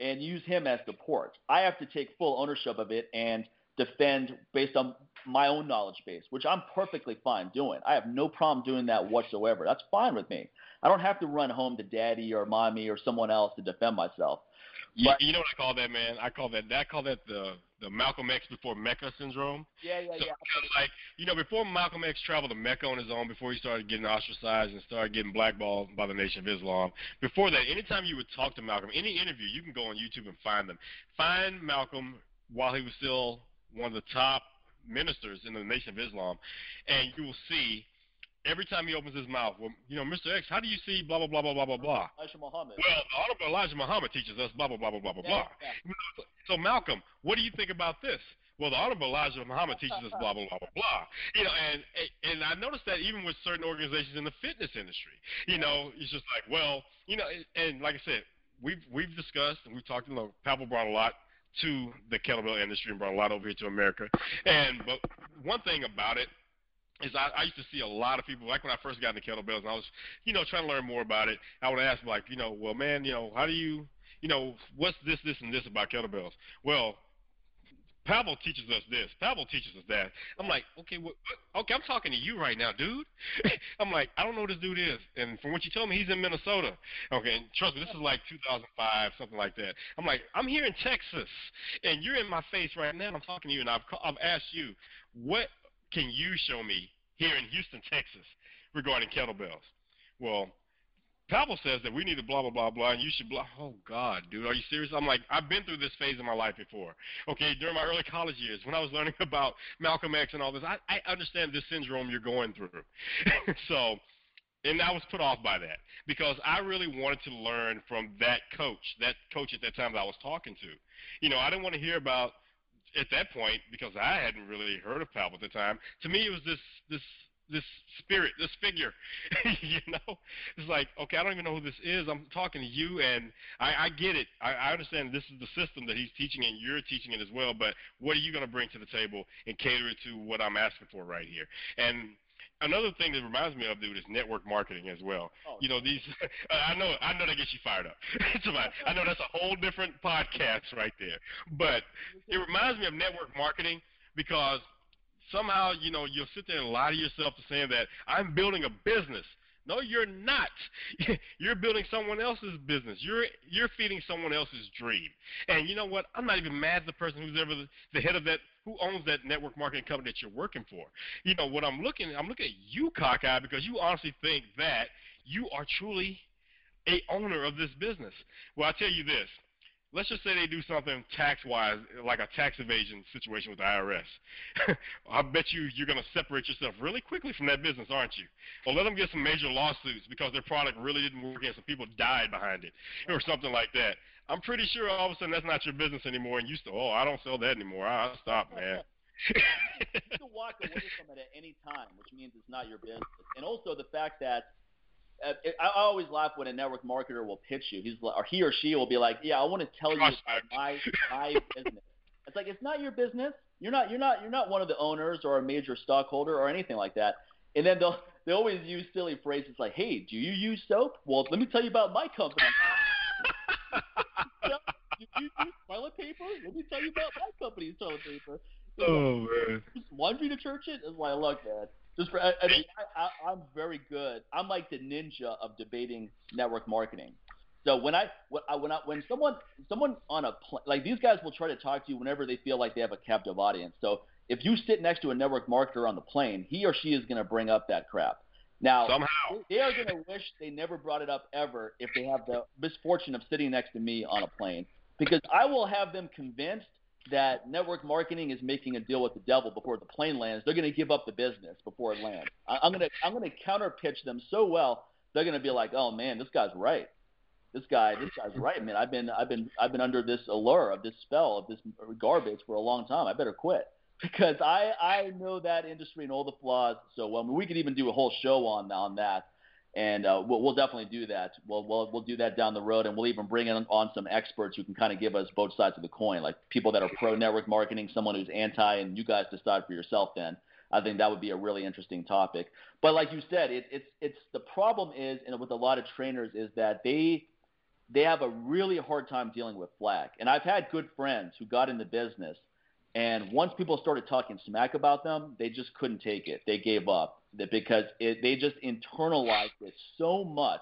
and use him as support. I have to take full ownership of it and defend based on my own knowledge base, which I'm perfectly fine doing. I have no problem doing that whatsoever. That's fine with me. I don't have to run home to daddy or mommy or someone else to defend myself. But, you, you know what I call that, man? I call that I call that the the Malcolm X before Mecca syndrome. Yeah, yeah, so, yeah. Like you know, before Malcolm X traveled to Mecca on his own, before he started getting ostracized and started getting blackballed by the Nation of Islam. Before that, anytime you would talk to Malcolm, any interview, you can go on YouTube and find them. Find Malcolm while he was still one of the top ministers in the Nation of Islam, and you will see every time he opens his mouth, well, you know, Mr. X, how do you see blah blah blah blah blah blah blah? Elijah Muhammad. Well, the Honorable Elijah Muhammad teaches us blah blah blah blah blah blah yeah, blah. Yeah. So Malcolm, what do you think about this? Well, the Honorable Elijah Muhammad teaches us blah blah blah blah blah. You know, and and I noticed that even with certain organizations in the fitness industry, you know, it's just like, well, you know, and like I said, we've we've discussed and we've talked. You know, Pavel brought a lot to the kettlebell industry and brought a lot over here to America. And but one thing about it is I, I used to see a lot of people like when I first got into kettlebells and I was, you know, trying to learn more about it. I would ask like, you know, well, man, you know, how do you, you know, what's this, this, and this about kettlebells? Well, Pavel teaches us this. Pavel teaches us that. I'm like, okay, well, okay, I'm talking to you right now, dude. I'm like, I don't know who this dude is, and from what you told me, he's in Minnesota. Okay, and trust me, this is like 2005, something like that. I'm like, I'm here in Texas, and you're in my face right now. I'm talking to you, and I've I've asked you, what can you show me here in Houston, Texas, regarding kettlebells? Well, Pavel says that we need to blah blah blah blah, and you should blah. Oh God, dude, are you serious? I'm like, I've been through this phase in my life before. Okay, during my early college years, when I was learning about Malcolm X and all this, I, I understand this syndrome you're going through. so, and I was put off by that because I really wanted to learn from that coach, that coach at that time that I was talking to. You know, I didn't want to hear about at that point because I hadn't really heard of Pavel at the time. To me, it was this this this spirit, this figure. you know, it's like, okay, I don't even know who this is. I'm talking to you, and I, I get it. I, I understand this is the system that he's teaching, and you're teaching it as well. But what are you going to bring to the table and cater it to what I'm asking for right here? And another thing that reminds me of, dude, is network marketing as well. Oh, you know, these. I know, I know that gets you fired up. I know that's a whole different podcast right there, but it reminds me of network marketing because somehow, you know, you'll sit there and lie to yourself to saying that I'm building a business. No, you're not. you're building someone else's business. You're you're feeding someone else's dream. And you know what? I'm not even mad at the person who's ever the, the head of that who owns that network marketing company that you're working for. You know what I'm looking I'm looking at you cockeye because you honestly think that you are truly a owner of this business. Well, I tell you this let's just say they do something tax-wise, like a tax evasion situation with the IRS. I bet you you're going to separate yourself really quickly from that business, aren't you? Or let them get some major lawsuits because their product really didn't work and some people died behind it, or something like that. I'm pretty sure all of a sudden that's not your business anymore, and you still, oh, I don't sell that anymore. I stop, man. you can walk away from it at any time, which means it's not your business. And also the fact that uh, I always laugh when a network marketer will pitch you. He's or he or she will be like, "Yeah, I want to tell you about my my business." It's like it's not your business. You're not you're not you're not one of the owners or a major stockholder or anything like that. And then they'll they always use silly phrases like, "Hey, do you use soap? Well, let me tell you about my company." you, you use toilet paper? Let me tell you about my company's toilet paper. Oh man! Just laundry detergent is why I look at. Just for, I, I mean, I, I, I'm very good. I'm like the ninja of debating network marketing. So when I when I, when, I, when someone someone on a pl- like these guys will try to talk to you whenever they feel like they have a captive audience. So if you sit next to a network marketer on the plane, he or she is going to bring up that crap. Now somehow they are going to wish they never brought it up ever if they have the misfortune of sitting next to me on a plane because I will have them convinced that network marketing is making a deal with the devil before the plane lands. They're going to give up the business before it lands. I, I'm going to I'm going to counter pitch them so well. They're going to be like, oh man, this guy's right. This guy, this guy's right, man. I've been I've been I've been under this allure of this spell of this garbage for a long time. I better quit because I I know that industry and all the flaws so well. I mean, we could even do a whole show on on that and uh, we'll, we'll definitely do that. We'll, we'll we'll do that down the road, and we'll even bring in on some experts who can kind of give us both sides of the coin, like people that are pro network marketing, someone who's anti, and you guys decide for yourself. Then I think that would be a really interesting topic. But like you said, it, it's it's the problem is, and with a lot of trainers, is that they they have a really hard time dealing with flack. And I've had good friends who got in the business, and once people started talking smack about them, they just couldn't take it. They gave up because it, they just internalized it so much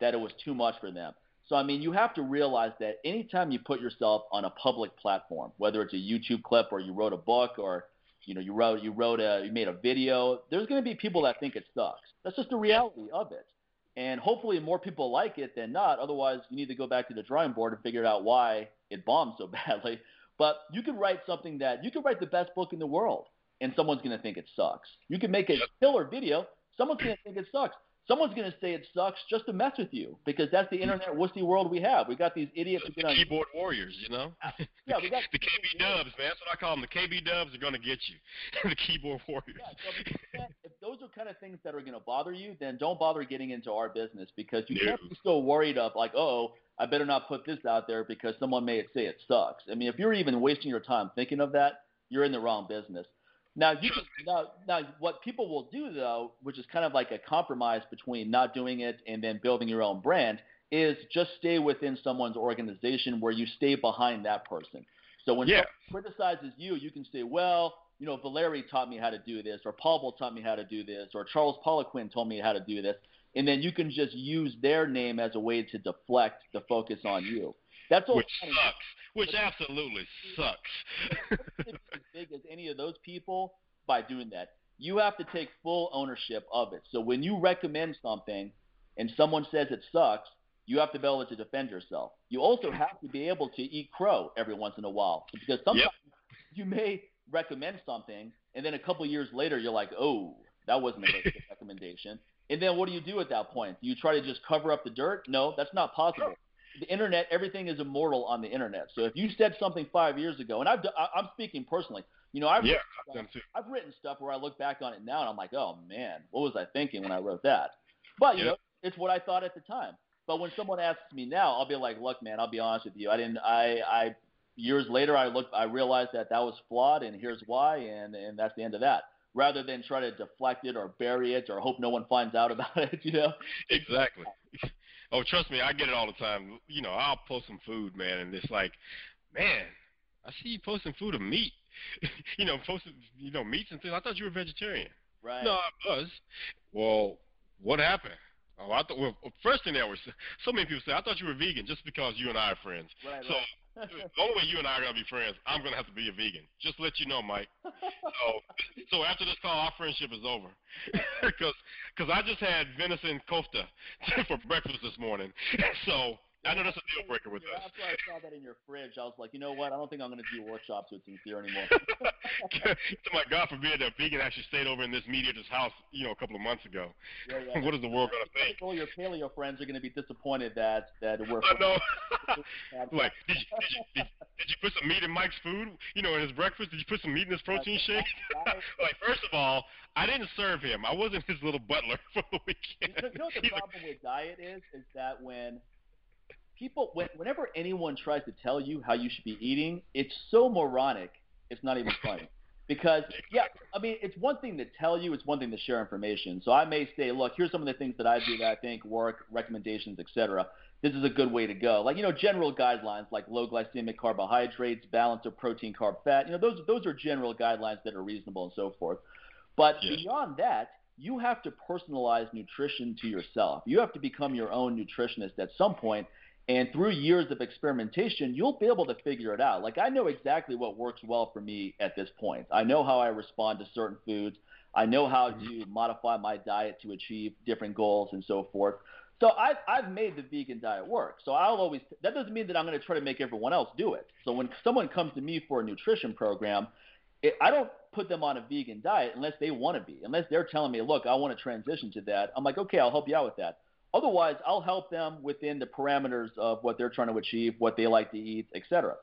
that it was too much for them. So I mean, you have to realize that anytime you put yourself on a public platform, whether it's a YouTube clip or you wrote a book or you know you wrote you wrote a you made a video, there's going to be people that think it sucks. That's just the reality of it. And hopefully more people like it than not. Otherwise, you need to go back to the drawing board and figure out why it bombed so badly. But you could write something that you could write the best book in the world and someone's going to think it sucks. You can make a killer video, someone's going to think it sucks. Someone's going to say it sucks just to mess with you because that's the internet wussy world we have. We got these idiots who get on keyboard warriors, you know. Yeah, we got the KB Dubs, man. That's what I call them. The KB Dubs are going to get you. the keyboard warriors. Yeah, so if those are kind of things that are going to bother you, then don't bother getting into our business because you no. can't be so worried of like, oh, I better not put this out there because someone may say it sucks. I mean, if you're even wasting your time thinking of that, you're in the wrong business. Now, you can, now, now, what people will do though, which is kind of like a compromise between not doing it and then building your own brand, is just stay within someone's organization where you stay behind that person. So when yeah. someone criticizes you, you can say, well, you know, Valeri taught me how to do this, or Pavel taught me how to do this, or Charles Poliquin told me how to do this, and then you can just use their name as a way to deflect the focus on you. That's all. Which sucks. Which absolutely sucks. as big as any of those people by doing that. You have to take full ownership of it. So when you recommend something and someone says it sucks, you have to be able to defend yourself. You also mm-hmm. have to be able to eat crow every once in a while because sometimes yep. you may recommend something and then a couple years later you're like, oh, that wasn't a good recommendation. And then what do you do at that point? Do you try to just cover up the dirt? No, that's not possible. The internet, everything is immortal on the internet. So if you said something five years ago, and I've, I'm speaking personally, you know, I've yeah, written stuff, I've written stuff where I look back on it now and I'm like, oh man, what was I thinking when I wrote that? But you know, it's what I thought at the time. But when someone asks me now, I'll be like, look, man, I'll be honest with you. I didn't. I. I years later, I looked. I realized that that was flawed, and here's why, and and that's the end of that. Rather than try to deflect it or bury it or hope no one finds out about it, you know. Exactly. Oh, trust me, I get it all the time. You know, I'll post some food, man, and it's like, man, I see you posting food of meat. you know, posting, you know, meats and things. I thought you were vegetarian. Right. No, I was. Well, what happened? Oh, I thought. Well, first thing that was so many people say, I thought you were vegan just because you and I are friends. Right. So right. The only way you and I are gonna be friends, I'm gonna have to be a vegan. Just to let you know, Mike. so, so after this call, our friendship is over. Because, because I just had venison kofta for breakfast this morning. So I know that's a deal breaker with us. After I saw that in your fridge, I was like, you know what? I don't think I'm going to do workshops with Sincere anymore. to my God forbid, that vegan actually stayed over in this mediator's house, you know, a couple of months ago. Yeah, yeah. what is the world going to think? All your paleo friends are going to be disappointed that that we're. I know. like, did you, did, you, did, did you put some meat in Mike's food? You know, in his breakfast, did you put some meat in his protein shake? like, first of all, I didn't serve him. I wasn't his little butler for the weekend. You know what the He's problem with diet is? Is that when people, when, whenever anyone tries to tell you how you should be eating, it's so moronic. It's not even funny. Because yeah, I mean, it's one thing to tell you, it's one thing to share information. So I may say, look, here's some of the things that I do that I think work, recommendations, etc. This is a good way to go. Like you know, general guidelines like low glycemic carbohydrates, balance of protein, carb, fat. You know, those those are general guidelines that are reasonable and so forth. But Yes. beyond that, you have to personalize nutrition to yourself. You have to become your own nutritionist at some point, and through years of experimentation, you'll be able to figure it out. Like I know exactly what works well for me at this point. I know how I respond to certain foods. I know how mm-hmm. to modify my diet to achieve different goals and so forth. So I've, I've made the vegan diet work. So I'll always, that doesn't mean that I'm going to try to make everyone else do it. So when someone comes to me for a nutrition program, it, I don't put them on a vegan diet unless they want to be. Unless they're telling me, look, I want to transition to that. I'm like, okay, I'll help you out with that. Otherwise, I'll help them within the parameters of what they're trying to achieve, what they like to eat, etc.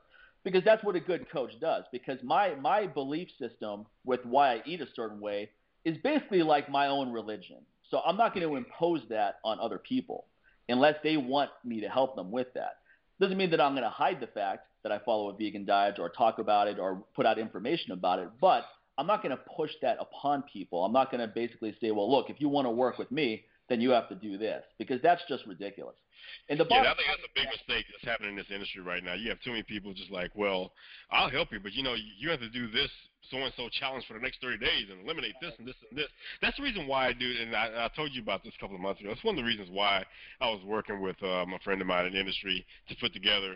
Because that's what a good coach does. Because my my belief system with why I eat a certain way is basically like my own religion. So I'm not going to impose that on other people unless they want me to help them with that. Doesn't mean that I'm going to hide the fact that I follow a vegan diet or talk about it or put out information about it, but I'm not going to push that upon people. I'm not going to basically say, well, look, if you want to work with me, then you have to do this because that's just ridiculous. And the Yeah, I think that's a big mistake that's happening in this industry right now. You have too many people just like, well, I'll help you, but you know, you have to do this so and so challenge for the next 30 days and eliminate this and this and this. That's the reason why I do, and I, I told you about this a couple of months ago. That's one of the reasons why I was working with um, a friend of mine in the industry to put together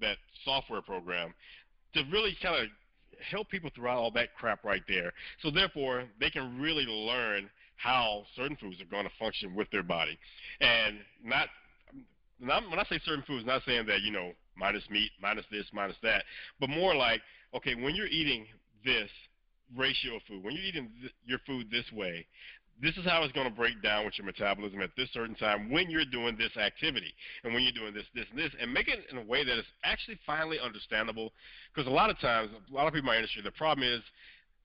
that software program to really kind of help people throughout all that crap right there. So therefore, they can really learn how certain foods are going to function with their body, and not. not when I say certain foods, not saying that you know minus meat, minus this, minus that, but more like okay, when you're eating this ratio of food, when you're eating th- your food this way, this is how it's going to break down with your metabolism at this certain time when you're doing this activity and when you're doing this, this, and this, and make it in a way that is actually finally understandable. Because a lot of times, a lot of people in my industry, the problem is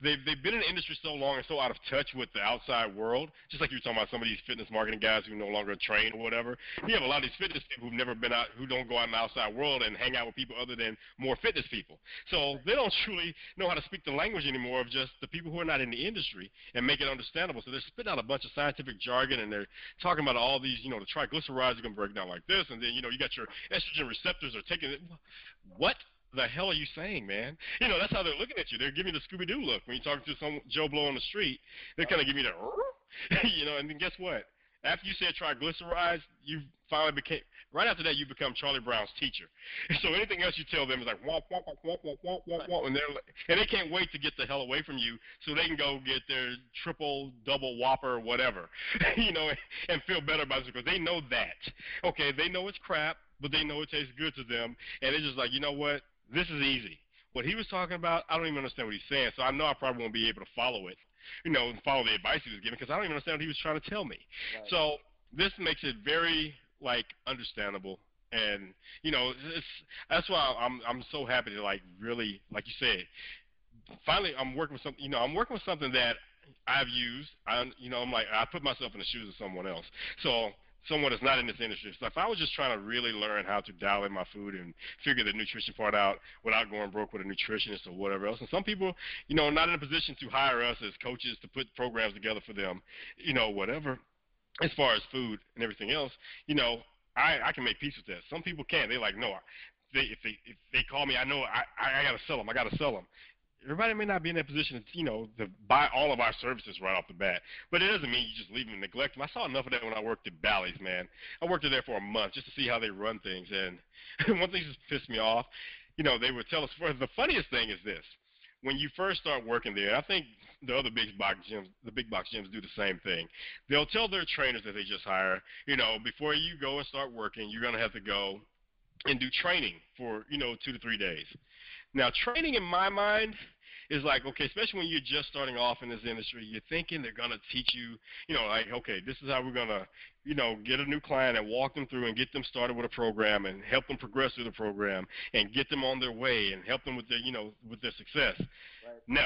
they've they've been in the industry so long and so out of touch with the outside world. Just like you were talking about some of these fitness marketing guys who no longer train or whatever. You have a lot of these fitness people who've never been out, who don't go out in the outside world and hang out with people other than more fitness people. So they don't truly know how to speak the language anymore of just the people who are not in the industry and make it understandable. So they're spitting out a bunch of scientific jargon and they're talking about all these, you know, the triglycerides are going to break down like this, and then you know you got your estrogen receptors are taking it. What? The hell are you saying, man? You know, that's how they're looking at you. They're giving you the Scooby Doo look when you're talking to some Joe Blow on the street. They're kind of giving you the, you know. And then guess what? After you said triglycerides, you finally became right after that you become Charlie Brown's teacher. So anything else you tell them is like womp womp womp womp womp womp womp, and they're and they can't wait to get the hell away from you so they can go get their triple, double Whopper, or whatever, you know, and feel better about it because they know that. Okay, they know it's crap, but they know it tastes good to them, and it's just like you know what, this is easy. What he was talking about, I don't even understand what he's saying, so I know I probably won't be able to follow it, you know, follow the advice he was giving because I don't even understand what he was trying to tell me. Right. So this makes it very like understandable and you know it's that's why I'm I'm so happy to like really like you said finally I'm working with something you know I'm working with something that I've used I you know I'm like I put myself in the shoes of someone else so someone that's not in this industry so if I was just trying to really learn how to dial in my food and figure the nutrition part out without going broke with a nutritionist or whatever else and some people you know not in a position to hire us as coaches to put programs together for them you know whatever as far as food and everything else, you know, I I can make peace with that. Some people can't. They're like, no, they, if they if they call me, I know I I, I got to sell them. I got to sell them. Everybody may not be in that position, to, you know, to buy all of our services right off the bat. But it doesn't mean you just leave them and neglect them. I saw enough of that when I worked at Bally's, man. I worked there for a month just to see how they run things. And one thing just pissed me off. You know, they would tell us. The funniest thing is this: when you first start working there, I think the other big box gyms, the big box gyms do the same thing. They'll tell their trainers that they just hire, you know, before you go and start working, you're going to have to go and do training for, you know, two to three days. Now, training in my mind is like, okay, especially when you're just starting off in this industry, you're thinking they're going to teach you, you know, like, okay, this is how we're going to, you know, get a new client and walk them through and get them started with a program and help them progress through the program and get them on their way and help them with their, you know, with their success. Right. No,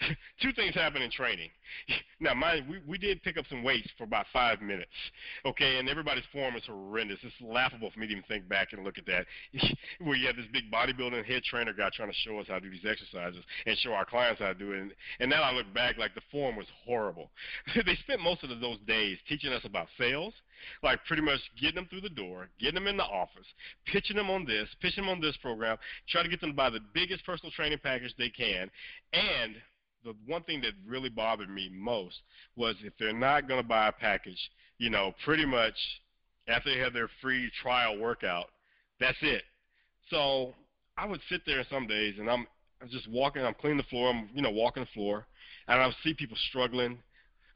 two things happen in training. Now, mind we we did pick up some weights for about five minutes, okay, and everybody's form is horrendous. It's laughable for me to even think back and look at that. Where you have this big bodybuilding head trainer guy trying to show us how to do these exercises and show our clients how to do it. And, and now I look back, like the form was horrible. they spent most of those days teaching us about sales, like pretty much getting them through the door, getting them in the office, pitching them on this, pitching them on this program, try to get them to buy the biggest personal training package they can, and the one thing that really bothered me most was if they're not going to buy a package, you know, pretty much after they have their free trial workout, that's it. So I would sit there some days and I'm, I'm just walking, I'm cleaning the floor, I'm, you know, walking the floor, and I would see people struggling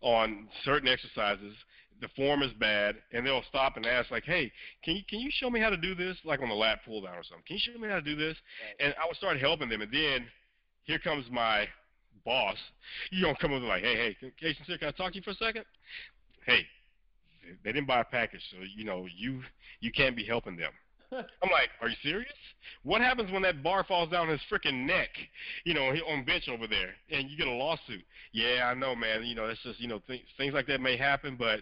on certain exercises. The form is bad, and they'll stop and ask, like, "Hey, can you can you show me how to do this?" Like on the lat pull down or something. Can you show me how to do this? And I would start helping them, and then here comes my boss, you don't come over like, hey, hey, Jason, can I talk to you for a second? Hey, they didn't buy a package, so you know you you can't be helping them. I'm like, are you serious? What happens when that bar falls down his freaking neck, you know, on bench over there, and you get a lawsuit? Yeah, I know, man. You know, it's just you know th- things like that may happen, but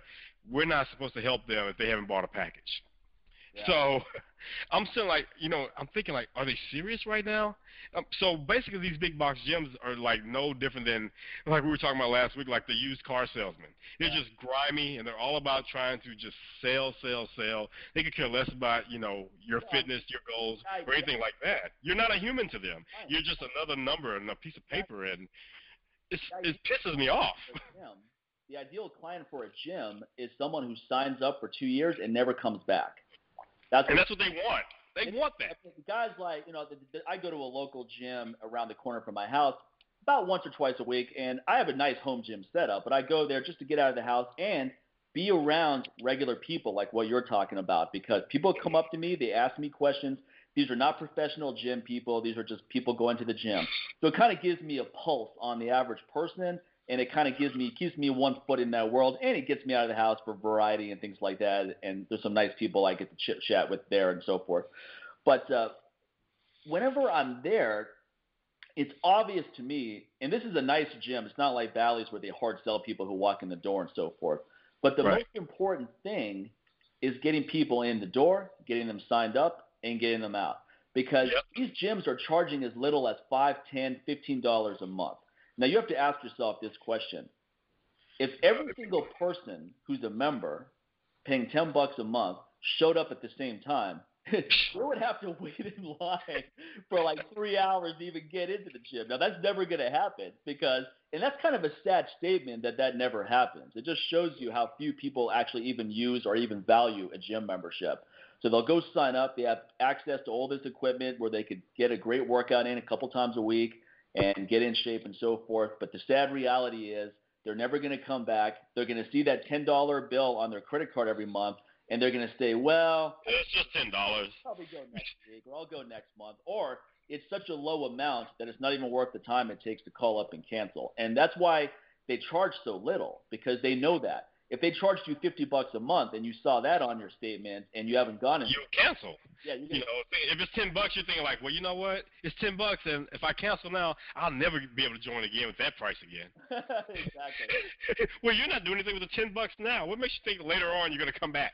we're not supposed to help them if they haven't bought a package. Yeah. So I'm still like, you know, I'm thinking like, are they serious right now? Um, so basically, these big box gyms are like no different than like we were talking about last week, like the used car salesman. They're yeah. just grimy and they're all about trying to just sell, sell, sell. They could care less about you know your yeah. fitness, your goals, or anything like that. You're not a human to them. You're just another number and a piece of paper, and it's, it pisses me off. The ideal client for a gym is someone who signs up for two years and never comes back. That's and that's what they want. They want that. Guys like you know, the, the, I go to a local gym around the corner from my house about once or twice a week, and I have a nice home gym setup. But I go there just to get out of the house and be around regular people like what you're talking about because people come up to me, they ask me questions. These are not professional gym people. These are just people going to the gym. So it kind of gives me a pulse on the average person and it kind of gives me keeps me one foot in that world, and it gets me out of the house for variety and things like that. And there's some nice people I get to chit chat with there and so forth. But uh, whenever I'm there, it's obvious to me, and this is a nice gym. It's not like Bally's where they hard sell people who walk in the door and so forth. But the right. most important thing is getting people in the door, getting them signed up, and getting them out. Because yep. these gyms are charging as little as five, ten, fifteen dollars a month. Now you have to ask yourself this question. If every single person who's a member paying 10 bucks a month showed up at the same time, we would have to wait in line for like three hours to even get into the gym. Now that's never going to happen because, and that's kind of a sad statement that that never happens. It just shows you how few people actually even use or even value a gym membership. So they'll go sign up. They have access to all this equipment where they could get a great workout in a couple times a week and get in shape and so forth. But the sad reality is they're never going to come back. They're going to see that $10 bill on their credit card every month and they're going to say, well, it's just ten dollars. I'll probably go next week, or I'll go next month, or it's such a low amount that it's not even worth the time it takes to call up and cancel. And that's why they charge so little because they know that if they charged you 50 bucks a month and you saw that on your statement and you haven't gone, you cancel. Yeah, you, you know, if it's 10 bucks, you're thinking like, well, you know what? It's 10 bucks, and if I cancel now, I'll never be able to join again with that price again. exactly. well, you're not doing anything with the 10 bucks now. What makes you think later on you're going to come back?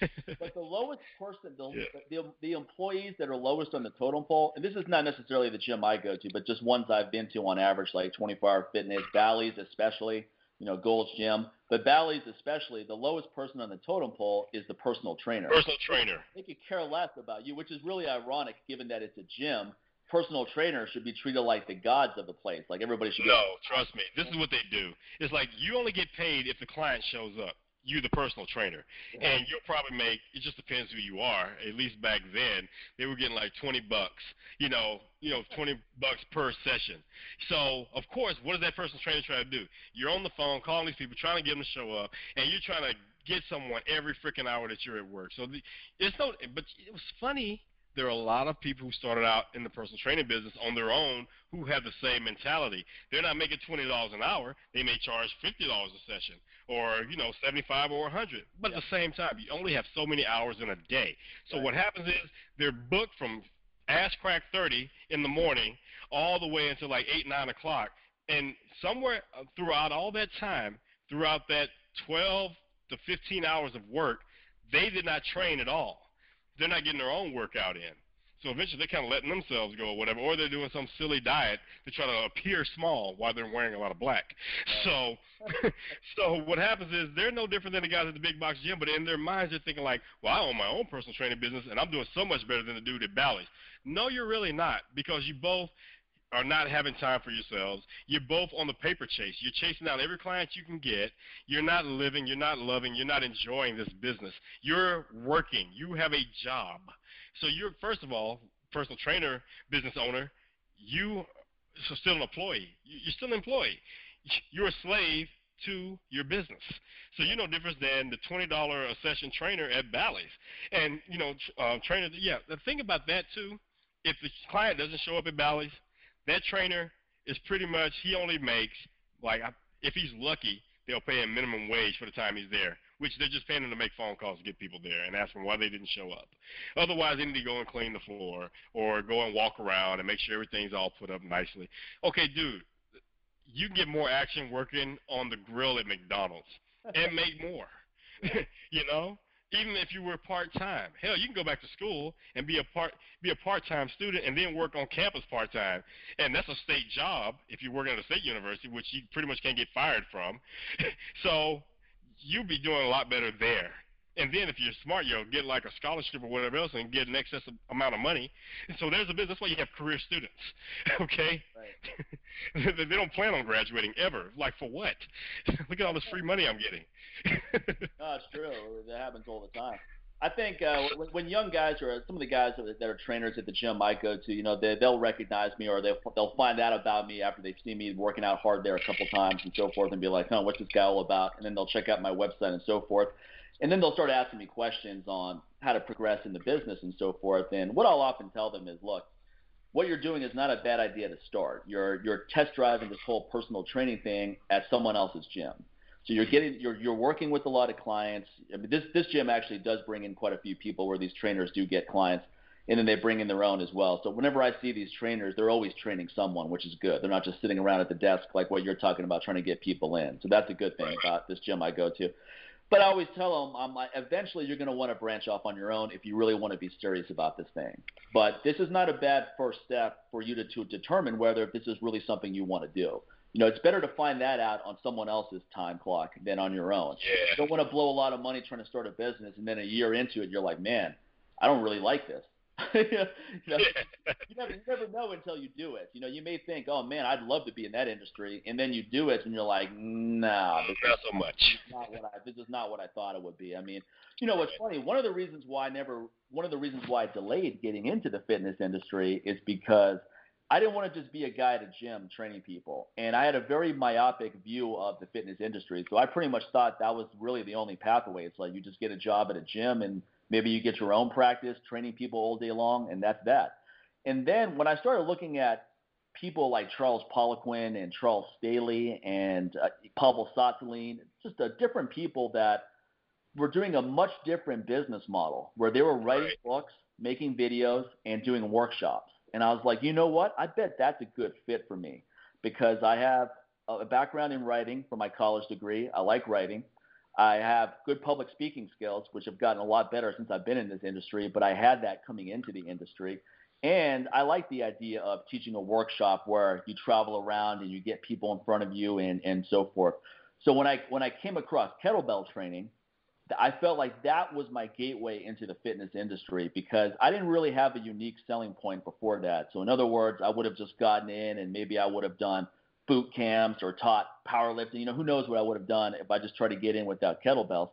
but the lowest person, the, yeah. the the employees that are lowest on the totem pole, and this is not necessarily the gym I go to, but just ones I've been to on average, like 24 Hour Fitness, Bally's especially you know, Gold's Gym. But Bally's especially, the lowest person on the totem pole is the personal trainer. Personal trainer. They could care less about you, which is really ironic given that it's a gym. Personal trainers should be treated like the gods of the place. Like everybody should. No, trust me. This is what they do. It's like you only get paid if the client shows up you the personal trainer. Yeah. and you'll probably make it just depends who you are. At least back then they were getting like 20 bucks you know you know 20 bucks per session. So of course what does that personal trainer try to do? You're on the phone calling these people trying to get them to show up and you're trying to get someone every freaking hour that you're at work. So the, it's no but it was funny there are a lot of people who started out in the personal training business on their own who have the same mentality. They're not making twenty dollars an hour; they may charge fifty dollars a session, or you know, seventy-five or a hundred. But at the same time, you only have so many hours in a day. So right. what happens is they're booked from ass crack thirty in the morning all the way until like eight, nine o'clock, and somewhere uh, throughout all that time, throughout that twelve to fifteen hours of work, they did not train at all they're not getting their own workout in. So eventually they're kind of letting themselves go or whatever, or they're doing some silly diet to try to appear small while they're wearing a lot of black. So, so what happens is they're no different than the guys at the big box gym, but in their minds they're thinking like, well, I own my own personal training business and I'm doing so much better than the dude at Bally's. No, you're really not because you both are not having time for yourselves. You're both on the paper chase. You're chasing out every client you can get. You're not living, you're not loving, you're not enjoying this business. You're working. You have a job. So you're first of all, personal trainer, business owner, you are still an employee. You're still an employee. You're a slave to your business. So you're no different than the twenty dollar a session trainer at Bally's. And you know, uh, trainer. Yeah, the thing about that too, if the client doesn't show up at Bally's, that trainer is pretty much he only makes like if he's lucky, they'll pay him minimum wage for the time he's there, which they're just paying them to make phone calls to get people there and ask them why they didn't show up. Otherwise, they need to go and clean the floor or go and walk around and make sure everything's all put up nicely. Okay, dude, you can get more action working on the grill at McDonald's and make more. you know, even if you were part time. Hell, you can go back to school and be a part be a part time student and then work on campus part time. And that's a state job if you're working at a state university, which you pretty much can't get fired from. so you'll be doing a lot better there. And then if you're smart, you'll get like a scholarship or whatever else and get an excess amount of money. And so there's a business. That's why you have career students. okay? Right. they don't plan on graduating ever. Like for what? Look at all this free money I'm getting. no, it's true. That happens all the time. I think uh, when, when young guys or some of the guys that are trainers at the gym I go to, you know, they, they'll recognize me or they'll they'll find out about me after they've seen me working out hard there a couple times and so forth, and be like, "Huh, what's this guy all about?" And then they'll check out my website and so forth and then they'll start asking me questions on how to progress in the business and so forth. And what I'll often tell them is, look, what you're doing is not a bad idea to start. You're you're test driving this whole personal training thing at someone else's gym. So you're getting you're you're working with a lot of clients. I mean, this this gym actually does bring in quite a few people where these trainers do get clients, and then they bring in their own as well. So whenever I see these trainers, they're always training someone, which is good. They're not just sitting around at the desk like what you're talking about trying to get people in. So that's a good thing about this gym I go to. But I always tell them, I'm like, eventually you're going to want to branch off on your own if you really want to be serious about this thing. But this is not a bad first step for you to, to determine whether this is really something you want to do. You know, it's better to find that out on someone else's time clock than on your own. Yeah. You don't want to blow a lot of money trying to start a business, and then a year into it, you're like, man, I don't really like this. you, know, you, never, you never know until you do it. You know, you may think, oh man, I'd love to be in that industry, and then you do it, and you're like, nah, this not so much. This is not what I. This is not what I thought it would be. I mean, you know, what's funny? One of the reasons why I never, one of the reasons why I delayed getting into the fitness industry is because I didn't want to just be a guy at a gym training people, and I had a very myopic view of the fitness industry. So I pretty much thought that was really the only pathway. It's like you just get a job at a gym and Maybe you get your own practice training people all day long, and that's that. And then when I started looking at people like Charles Poliquin and Charles Staley and uh, Pavel Tsatsouline, just uh, different people that were doing a much different business model where they were writing books, making videos, and doing workshops. And I was like, you know what? I bet that's a good fit for me because I have a background in writing from my college degree. I like writing. I have good public speaking skills, which have gotten a lot better since I've been in this industry, but I had that coming into the industry. And I like the idea of teaching a workshop where you travel around and you get people in front of you and, and so forth. So when I when I came across kettlebell training, I felt like that was my gateway into the fitness industry because I didn't really have a unique selling point before that. So in other words, I would have just gotten in and maybe I would have done boot camps or taught powerlifting. You know, who knows what I would have done if I just tried to get in without kettlebells.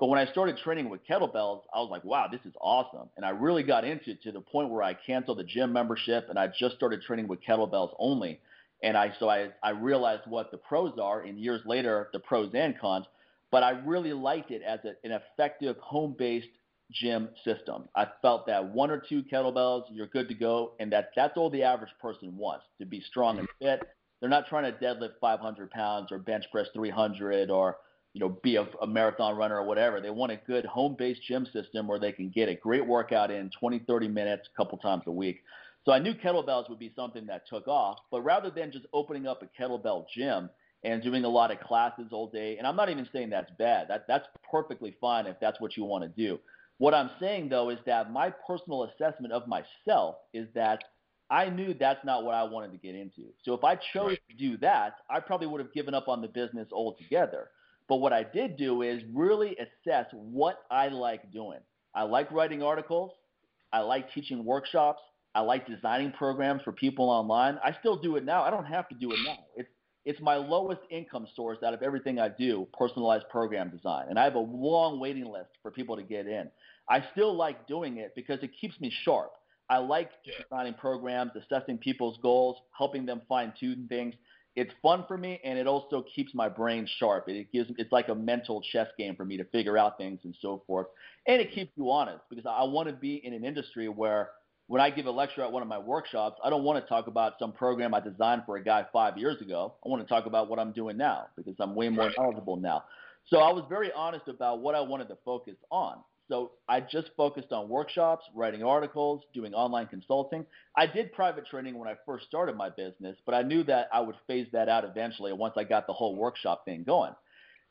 But when I started training with kettlebells, I was like, wow, this is awesome. And I really got into it to the point where I canceled the gym membership and I just started training with kettlebells only. And I so I, I realized what the pros are and years later the pros and cons. But I really liked it as a, an effective home based gym system. I felt that one or two kettlebells, you're good to go, and that that's all the average person wants to be strong and fit they're not trying to deadlift 500 pounds or bench press 300 or you know be a, a marathon runner or whatever. They want a good home-based gym system where they can get a great workout in 20, 30 minutes, a couple times a week. So I knew kettlebells would be something that took off, but rather than just opening up a kettlebell gym and doing a lot of classes all day, and I'm not even saying that's bad. That that's perfectly fine if that's what you want to do. What I'm saying though is that my personal assessment of myself is that I knew that's not what I wanted to get into. So if I chose right. to do that, I probably would have given up on the business altogether. But what I did do is really assess what I like doing. I like writing articles. I like teaching workshops. I like designing programs for people online. I still do it now. I don't have to do it now. It's it's my lowest income source out of everything I do, personalized program design. And I have a long waiting list for people to get in. I still like doing it because it keeps me sharp. I like yeah. designing programs, assessing people's goals, helping them fine tune things. It's fun for me, and it also keeps my brain sharp. It gives it's like a mental chess game for me to figure out things and so forth, and it keeps you honest because I want to be in an industry where when I give a lecture at one of my workshops, I don't want to talk about some program I designed for a guy five years ago. I want to talk about what I'm doing now because I'm way more knowledgeable now. So I was very honest about what I wanted to focus on. So I just focused on workshops, writing articles, doing online consulting. I did private training when I first started my business, but I knew that I would phase that out eventually once I got the whole workshop thing going.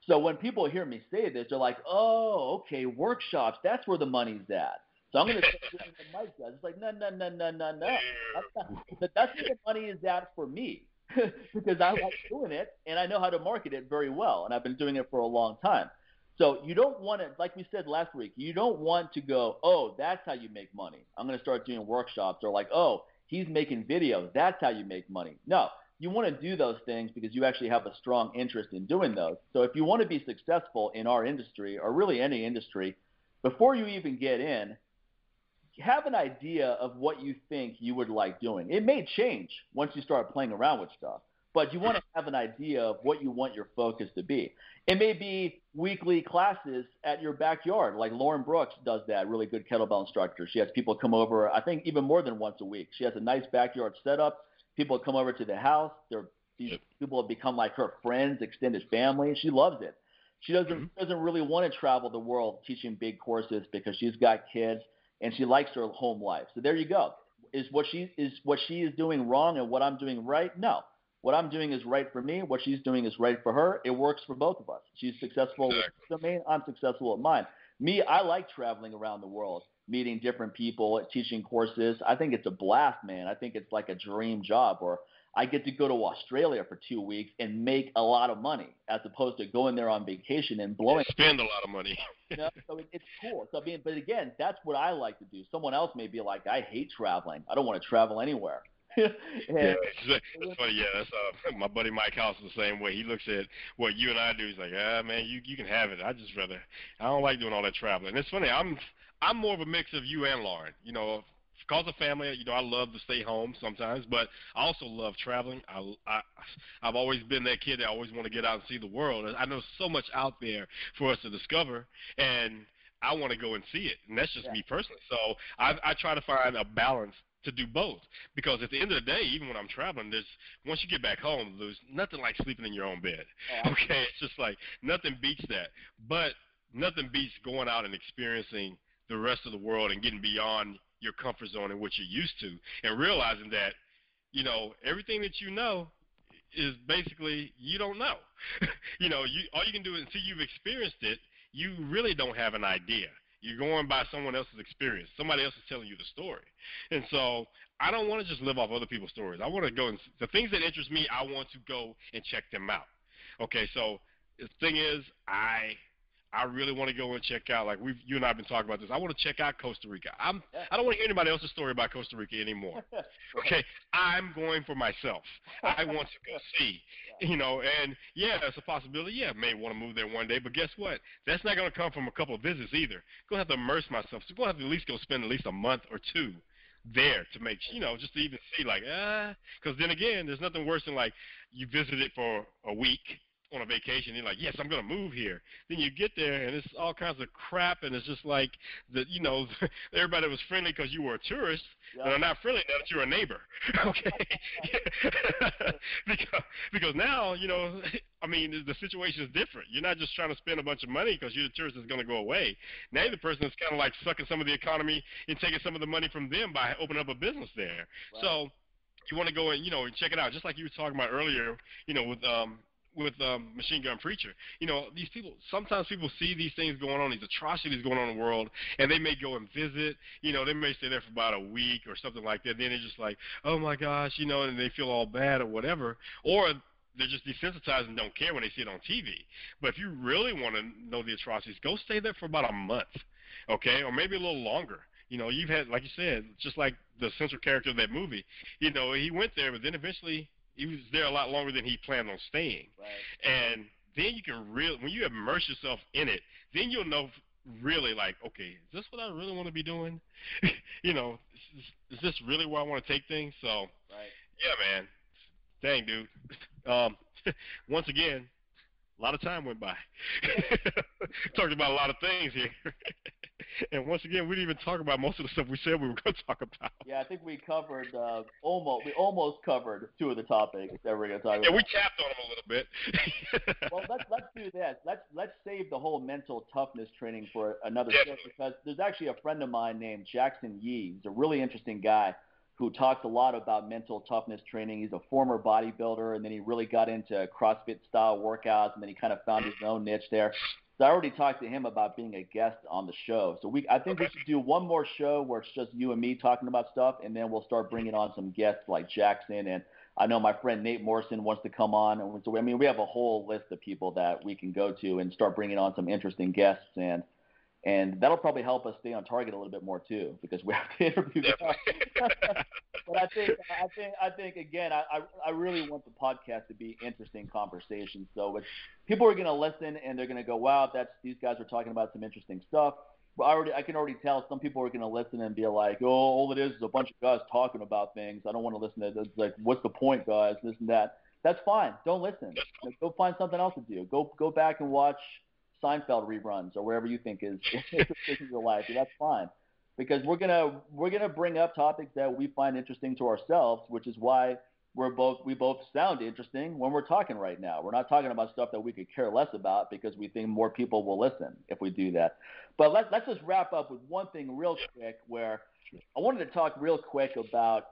So when people hear me say this, they're like, "Oh, okay, workshops. That's where the money's at." So I'm going to start doing the mic guys. It's like, no, no, no, no, no, no. That's, not, that's where the money is at for me because I like doing it and I know how to market it very well, and I've been doing it for a long time. So you don't want to, like we said last week, you don't want to go, oh, that's how you make money. I'm going to start doing workshops, or like, oh, he's making videos. That's how you make money. No, you want to do those things because you actually have a strong interest in doing those. So if you want to be successful in our industry, or really any industry, before you even get in, have an idea of what you think you would like doing. It may change once you start playing around with stuff but you want to have an idea of what you want your focus to be. It may be weekly classes at your backyard, like Lauren Brooks does that, really good kettlebell instructor. She has people come over, I think even more than once a week. She has a nice backyard setup. People come over to the house. They're, these people have become like her friends, extended family. She loves it. She doesn't mm-hmm. doesn't really want to travel the world teaching big courses because she's got kids and she likes her home life. So there you go. Is what she is what she is doing wrong and what I'm doing right? No what I'm doing is right for me. What she's doing is right for her. It works for both of us. She's successful exactly. with domain. I'm successful at mine. Me, I like traveling around the world, meeting different people, teaching courses. I think it's a blast, man. I think it's like a dream job. Or I get to go to Australia for two weeks and make a lot of money as opposed to going there on vacation and blowing. Spend a lot of money. you know? So it, it's cool. So I mean, but again, that's what I like to do. Someone else may be like, I hate traveling. I don't want to travel anywhere. yeah, that's funny. Yeah, that's uh, my buddy Mike House is the same way. He looks at what you and I do. He's like, ah, man, you you can have it. I just rather I don't like doing all that traveling. And it's funny. I'm I'm more of a mix of you and Lauren. You know, because of family, you know, I love to stay home sometimes, but I also love traveling. I, I I've always been that kid that always want to get out and see the world. I know so much out there for us to discover, and I want to go and see it. And that's just yeah. me personally. So I I try to find a balance to do both because at the end of the day, even when I'm traveling, there's once you get back home, there's nothing like sleeping in your own bed. Okay, it's just like nothing beats that. But nothing beats going out and experiencing the rest of the world and getting beyond your comfort zone and what you're used to, and realizing that, you know, everything that you know is basically you don't know. you know, you all you can do is until you've experienced it, you really don't have an idea. You're going by someone else's experience. Somebody else is telling you the story. And so I don't want to just live off other people's stories. I want to go and the things that interest me, I want to go and check them out. Okay, so the thing is, I I really want to go and check out. Like we, you and I have been talking about this. I want to check out Costa Rica. I'm. I don't want to hear anybody else's story about Costa Rica anymore. Okay, I'm going for myself. I want to go see. You know, and yeah, it's a possibility. Yeah, I may want to move there one day, but guess what? That's not going to come from a couple of visits either. Going to have to immerse myself. So going to have to at least go spend at least a month or two there to make you know just to even see like ah because then again there's nothing worse than like you visit it for a week on a vacation, you're like, yes, I'm going to move here. Then you get there, and it's all kinds of crap, and it's just like the, you know, everybody was friendly because you were a tourist, yeah. and are not friendly now that you're a neighbor. okay, because because now you know, I mean, the situation is different. You're not just trying to spend a bunch of money because you're the tourist that's going to go away. Now the person is kind of like sucking some of the economy and taking some of the money from them by opening up a business there. Right. So you want to go and you know check it out, just like you were talking about earlier. You know, with um, with um, Machine Gun Preacher. You know, these people sometimes people see these things going on, these atrocities going on in the world, and they may go and visit. You know, they may stay there for about a week or something like that. Then they're just like, oh my gosh, you know, and they feel all bad or whatever, or they're just desensitized and don't care when they see it on TV. But if you really want to know the atrocities, go stay there for about a month, okay, or maybe a little longer. You know, you've had, like you said, just like the central character of that movie. You know, he went there, but then eventually he was there a lot longer than he planned on staying. Right. And then you can really, when you immerse yourself in it, then you'll know really like, okay, is this what I really want to be doing? you know, is, is this really where I want to take things? So, right. yeah, man. Dang, dude. Um, once again, a lot of time went by. Talked about a lot of things here. and once again, we didn't even talk about most of the stuff we said we were going to talk about. Yeah, I think we covered uh, almost. We almost covered two of the topics that we're going to talk about. Yeah, we tapped on them a little bit. well, let's let's do this. Let's let's save the whole mental toughness training for another show because there's actually a friend of mine named Jackson Yee. He's a really interesting guy who talks a lot about mental toughness training. He's a former bodybuilder, and then he really got into CrossFit style workouts, and then he kind of found his own niche there. So I already talked to him about being a guest on the show. So we, I think we should do one more show where it's just you and me talking about stuff, and then we'll start bringing on some guests like Jackson. And I know my friend Nate Morrison wants to come on, and so I mean we have a whole list of people that we can go to and start bringing on some interesting guests. And and that'll probably help us stay on target a little bit more too because we have to interview guys. but I think I think I think again I, I really want the podcast to be interesting conversations. So it's, people are going to listen and they're going to go, wow, that's these guys are talking about some interesting stuff. But I already I can already tell some people are going to listen and be like, oh, all it is is a bunch of guys talking about things. I don't want to listen to it. It's like, what's the point, guys? This and that. That's fine. Don't listen. Go find something else to do. Go go back and watch Seinfeld reruns or wherever you think is your life. That's fine because we're gonna we're gonna bring up topics that we find interesting to ourselves, which is why we're both we both sound interesting when we're talking right now. We're not talking about stuff that we could care less about because we think more people will listen if we do that. But let's let's just wrap up with one thing real quick where I wanted to talk real quick about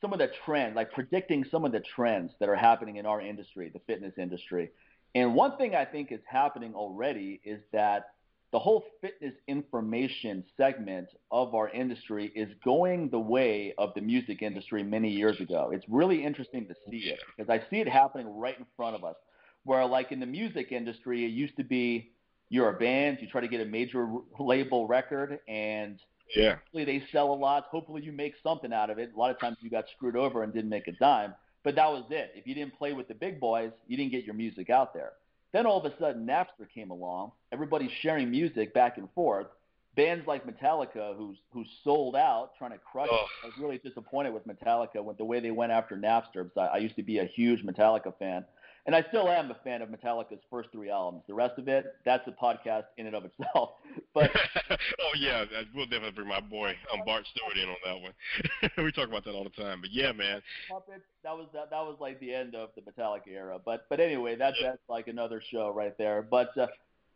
some of the trends, like predicting some of the trends that are happening in our industry, the fitness industry. And one thing I think is happening already is that the whole fitness information segment of our industry is going the way of the music industry many years ago. It's really interesting to see it because I see it happening right in front of us. Where, like in the music industry, it used to be you're a band, you try to get a major label record, and yeah, hopefully they sell a lot. Hopefully you make something out of it. A lot of times you got screwed over and didn't make a dime, but that was it. If you didn't play with the big boys, you didn't get your music out there. Then all of a sudden, Napster came along. Everybody's sharing music back and forth. Bands like Metallica, who's who sold out, trying to crush oh. it. I was really disappointed with Metallica with the way they went after Napster. I, I used to be a huge Metallica fan, and I still am a fan of Metallica's first three albums. The rest of it, that's a podcast in and of itself. But oh yeah, we'll definitely bring my boy um, Bart Stewart in on that one. we talk about that all the time. But yeah, man. Puppets, that was that, that was like the end of the Metallica era. But but anyway, that's yeah. that's like another show right there. But uh,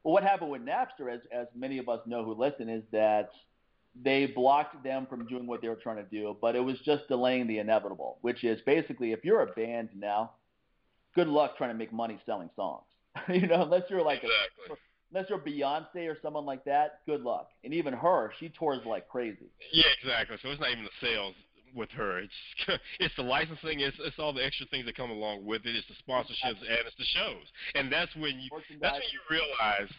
what happened with Napster, as as many of us know who listen, is that they blocked them from doing what they were trying to do, but it was just delaying the inevitable, which is basically if you're a band now good luck trying to make money selling songs. you know, unless you're like exactly. a, unless you're Beyonce or someone like that, good luck. And even her, she tours like crazy. Yeah, exactly. So it's not even the sales with her. It's it's the licensing. It's it's all the extra things that come along with it. It's the sponsorships and it's the shows. And that's when you that's when you realize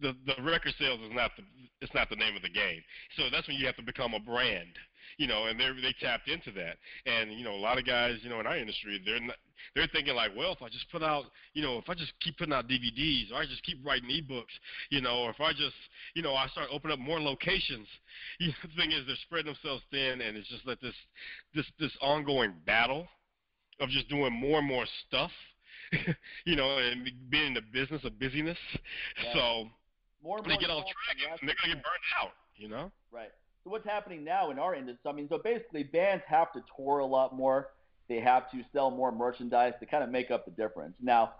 the the record sales is not the it's not the name of the game. So that's when you have to become a brand you know, and they they tapped into that. And you know, a lot of guys, you know, in our industry, they're not, they're thinking like, well, if I just put out, you know, if I just keep putting out DVDs, or I just keep writing ebooks, you know, or if I just, you know, I start opening up more locations. You know, the thing is, they're spreading themselves thin, and it's just like this this this ongoing battle of just doing more and more stuff. you know, and being in the business of busyness. Yeah. So more and they more get off track, and they're gonna get burned out. You know. Right. So what's happening now in our industry? I mean, so basically, bands have to tour a lot more. They have to sell more merchandise to kind of make up the difference. Now,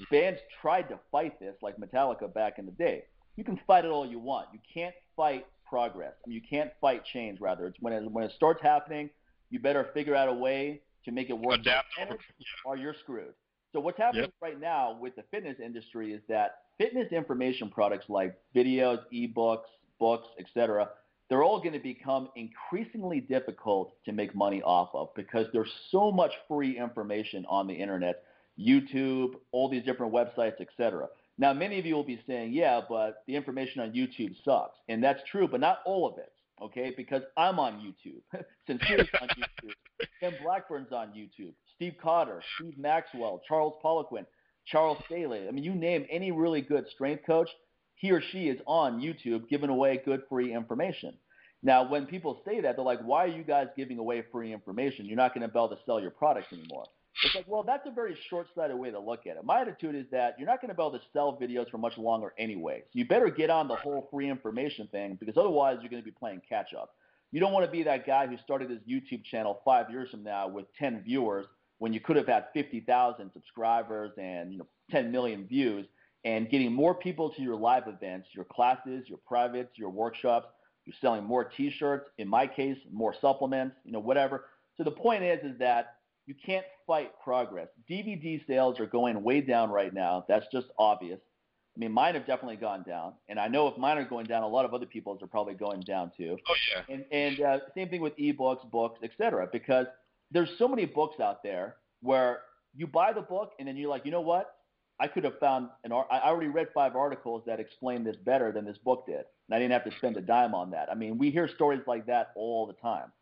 mm-hmm. bands tried to fight this, like Metallica back in the day. You can fight it all you want. You can't fight progress. I mean, you can't fight change. Rather, it's when it, when it starts happening, you better figure out a way to make it work, Adapt or you're screwed. So what's happening yep. right now with the fitness industry is that fitness information products like videos, ebooks, books, etc they're all going to become increasingly difficult to make money off of because there's so much free information on the internet, YouTube, all these different websites, etc. Now, many of you will be saying, yeah, but the information on YouTube sucks. And that's true, but not all of it, okay? Because I'm on YouTube. Sincere's on YouTube. Ken Blackburn's on YouTube. Steve Cotter, Steve Maxwell, Charles Poliquin, Charles Staley. I mean, you name any really good strength coach – he or she is on YouTube giving away good free information. Now, when people say that, they're like, why are you guys giving away free information? You're not going to be able to sell your products anymore. It's like, well, that's a very short sighted way to look at it. My attitude is that you're not going to be able to sell videos for much longer anyway. So you better get on the whole free information thing because otherwise you're going to be playing catch up. You don't want to be that guy who started his YouTube channel five years from now with 10 viewers when you could have had 50,000 subscribers and you know 10 million views and getting more people to your live events, your classes, your privates, your workshops. You're selling more T-shirts. In my case, more supplements. You know, whatever. So the point is, is that you can't fight progress. DVD sales are going way down right now. That's just obvious. I mean, mine have definitely gone down, and I know if mine are going down, a lot of other people's are probably going down too. Oh yeah. And and uh, same thing with ebooks, books, etc. Because there's so many books out there where you buy the book and then you're like, you know what? I could have found an. I already read five articles that explain this better than this book did, and I didn't have to spend a dime on that. I mean, we hear stories like that all the time.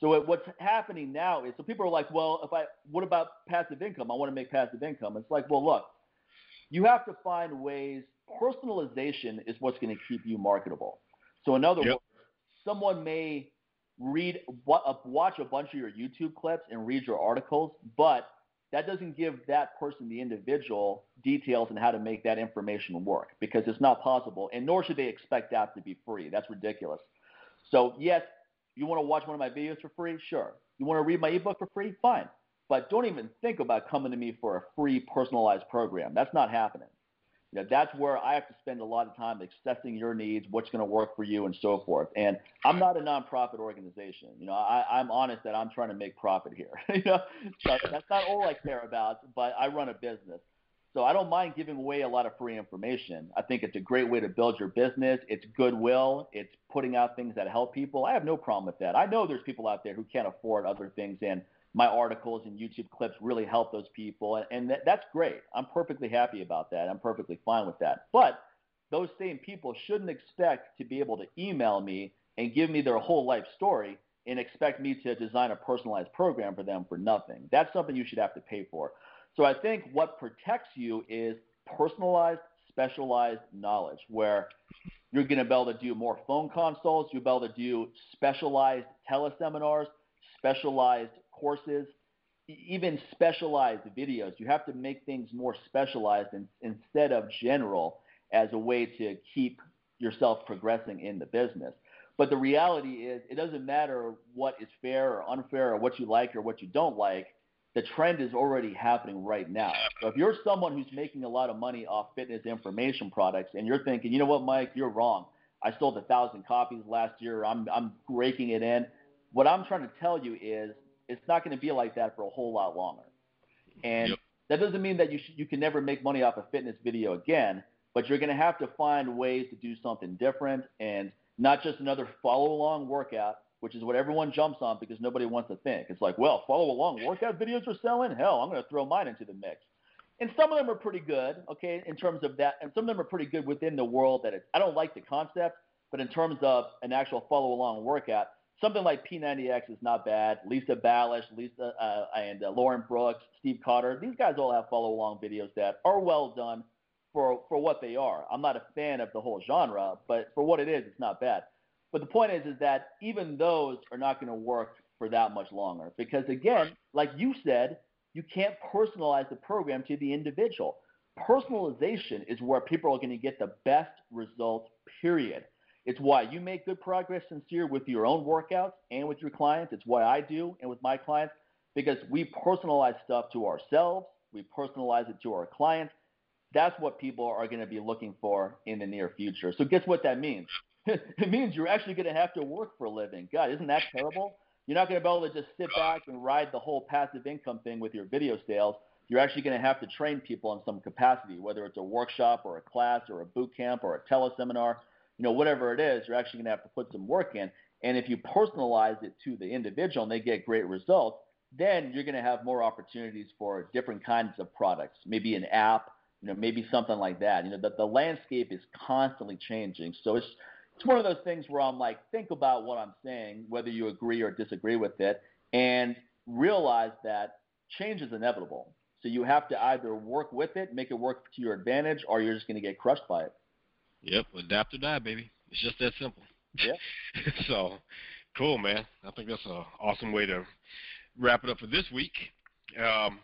So it, what's happening now is, so people are like, well, if I, what about passive income? I want to make passive income. It's like, well, look, you have to find ways. Personalization is what's going to keep you marketable. So in other yep. words, someone may read, watch a bunch of your YouTube clips and read your articles, but that doesn't give that person, the individual, details on how to make that information work because it's not possible, and nor should they expect that to be free. That's ridiculous. So, yes, you want to watch one of my videos for free? Sure. You want to read my ebook for free? Fine. But don't even think about coming to me for a free personalized program. That's not happening. You know, that's where I have to spend a lot of time assessing your needs, what's going to work for you, and so forth. And I'm not a nonprofit organization. You know, I, I'm honest that I'm trying to make profit here. you know, that's not all I care about. But I run a business. So I don't mind giving away a lot of free information. I think it's a great way to build your business. It's goodwill. It's putting out things that help people. I have no problem with that. I know there's people out there who can't afford other things, and my articles and YouTube clips really help those people, and, and that, that's great. I'm perfectly happy about that. I'm perfectly fine with that. But those same people shouldn't expect to be able to email me and give me their whole life story and expect me to design a personalized program for them for nothing. That's something you should have to pay for. So I think what protects you is personalized, specialized knowledge, where you're going to be able to do more phone consults, you'll be able to do specialized teleseminars, specialized courses, even specialized videos. You have to make things more specialized in, instead of general as a way to keep yourself progressing in the business. But the reality is, it doesn't matter what is fair or unfair or what you like or what you don't like the trend is already happening right now. So if you're someone who's making a lot of money off fitness information products and you're thinking, you know what, Mike, you're wrong. I sold a thousand copies last year. I'm I'm raking it in. What I'm trying to tell you is it's not going to be like that for a whole lot longer. And yep. that doesn't mean that you sh- you can never make money off a fitness video again, but you're going to have to find ways to do something different and not just another follow along workout which is what everyone jumps on because nobody wants to think. It's like, well, follow along workout videos are selling. Hell, I'm going to throw mine into the mix. And some of them are pretty good, okay, in terms of that. And some of them are pretty good within the world that it's, I don't like the concept, but in terms of an actual follow along workout, something like P90X is not bad. Lisa Balish, Lisa uh, and uh, Lauren Brooks, Steve Cotter, these guys all have follow along videos that are well done for for what they are. I'm not a fan of the whole genre, but for what it is, it's not bad. But the point is, is that even those are not going to work for that much longer because again, like you said, you can't personalize the program to the individual. Personalization is where people are going to get the best results. Period. It's why you make good progress sincere with your own workouts and with your clients. It's why I do and with my clients because we personalize stuff to ourselves. We personalize it to our clients. That's what people are going to be looking for in the near future. So guess what that means? it means you're actually going to have to work for a living. God, isn't that terrible? You're not going to be able to just sit back and ride the whole passive income thing with your video sales. You're actually going to have to train people in some capacity, whether it's a workshop or a class or a boot camp or a teleseminar, you know, whatever it is, you're actually going to have to put some work in. And if you personalize it to the individual and they get great results, then you're going to have more opportunities for different kinds of products, maybe an app, you know, maybe something like that. You know, the, the landscape is constantly changing. So it's it's one of those things where I'm like, think about what I'm saying, whether you agree or disagree with it, and realize that change is inevitable. So you have to either work with it, make it work to your advantage, or you're just going to get crushed by it. Yep, adapt or die, baby. It's just that simple. Yeah. so, cool, man. I think that's an awesome way to wrap it up for this week. Um,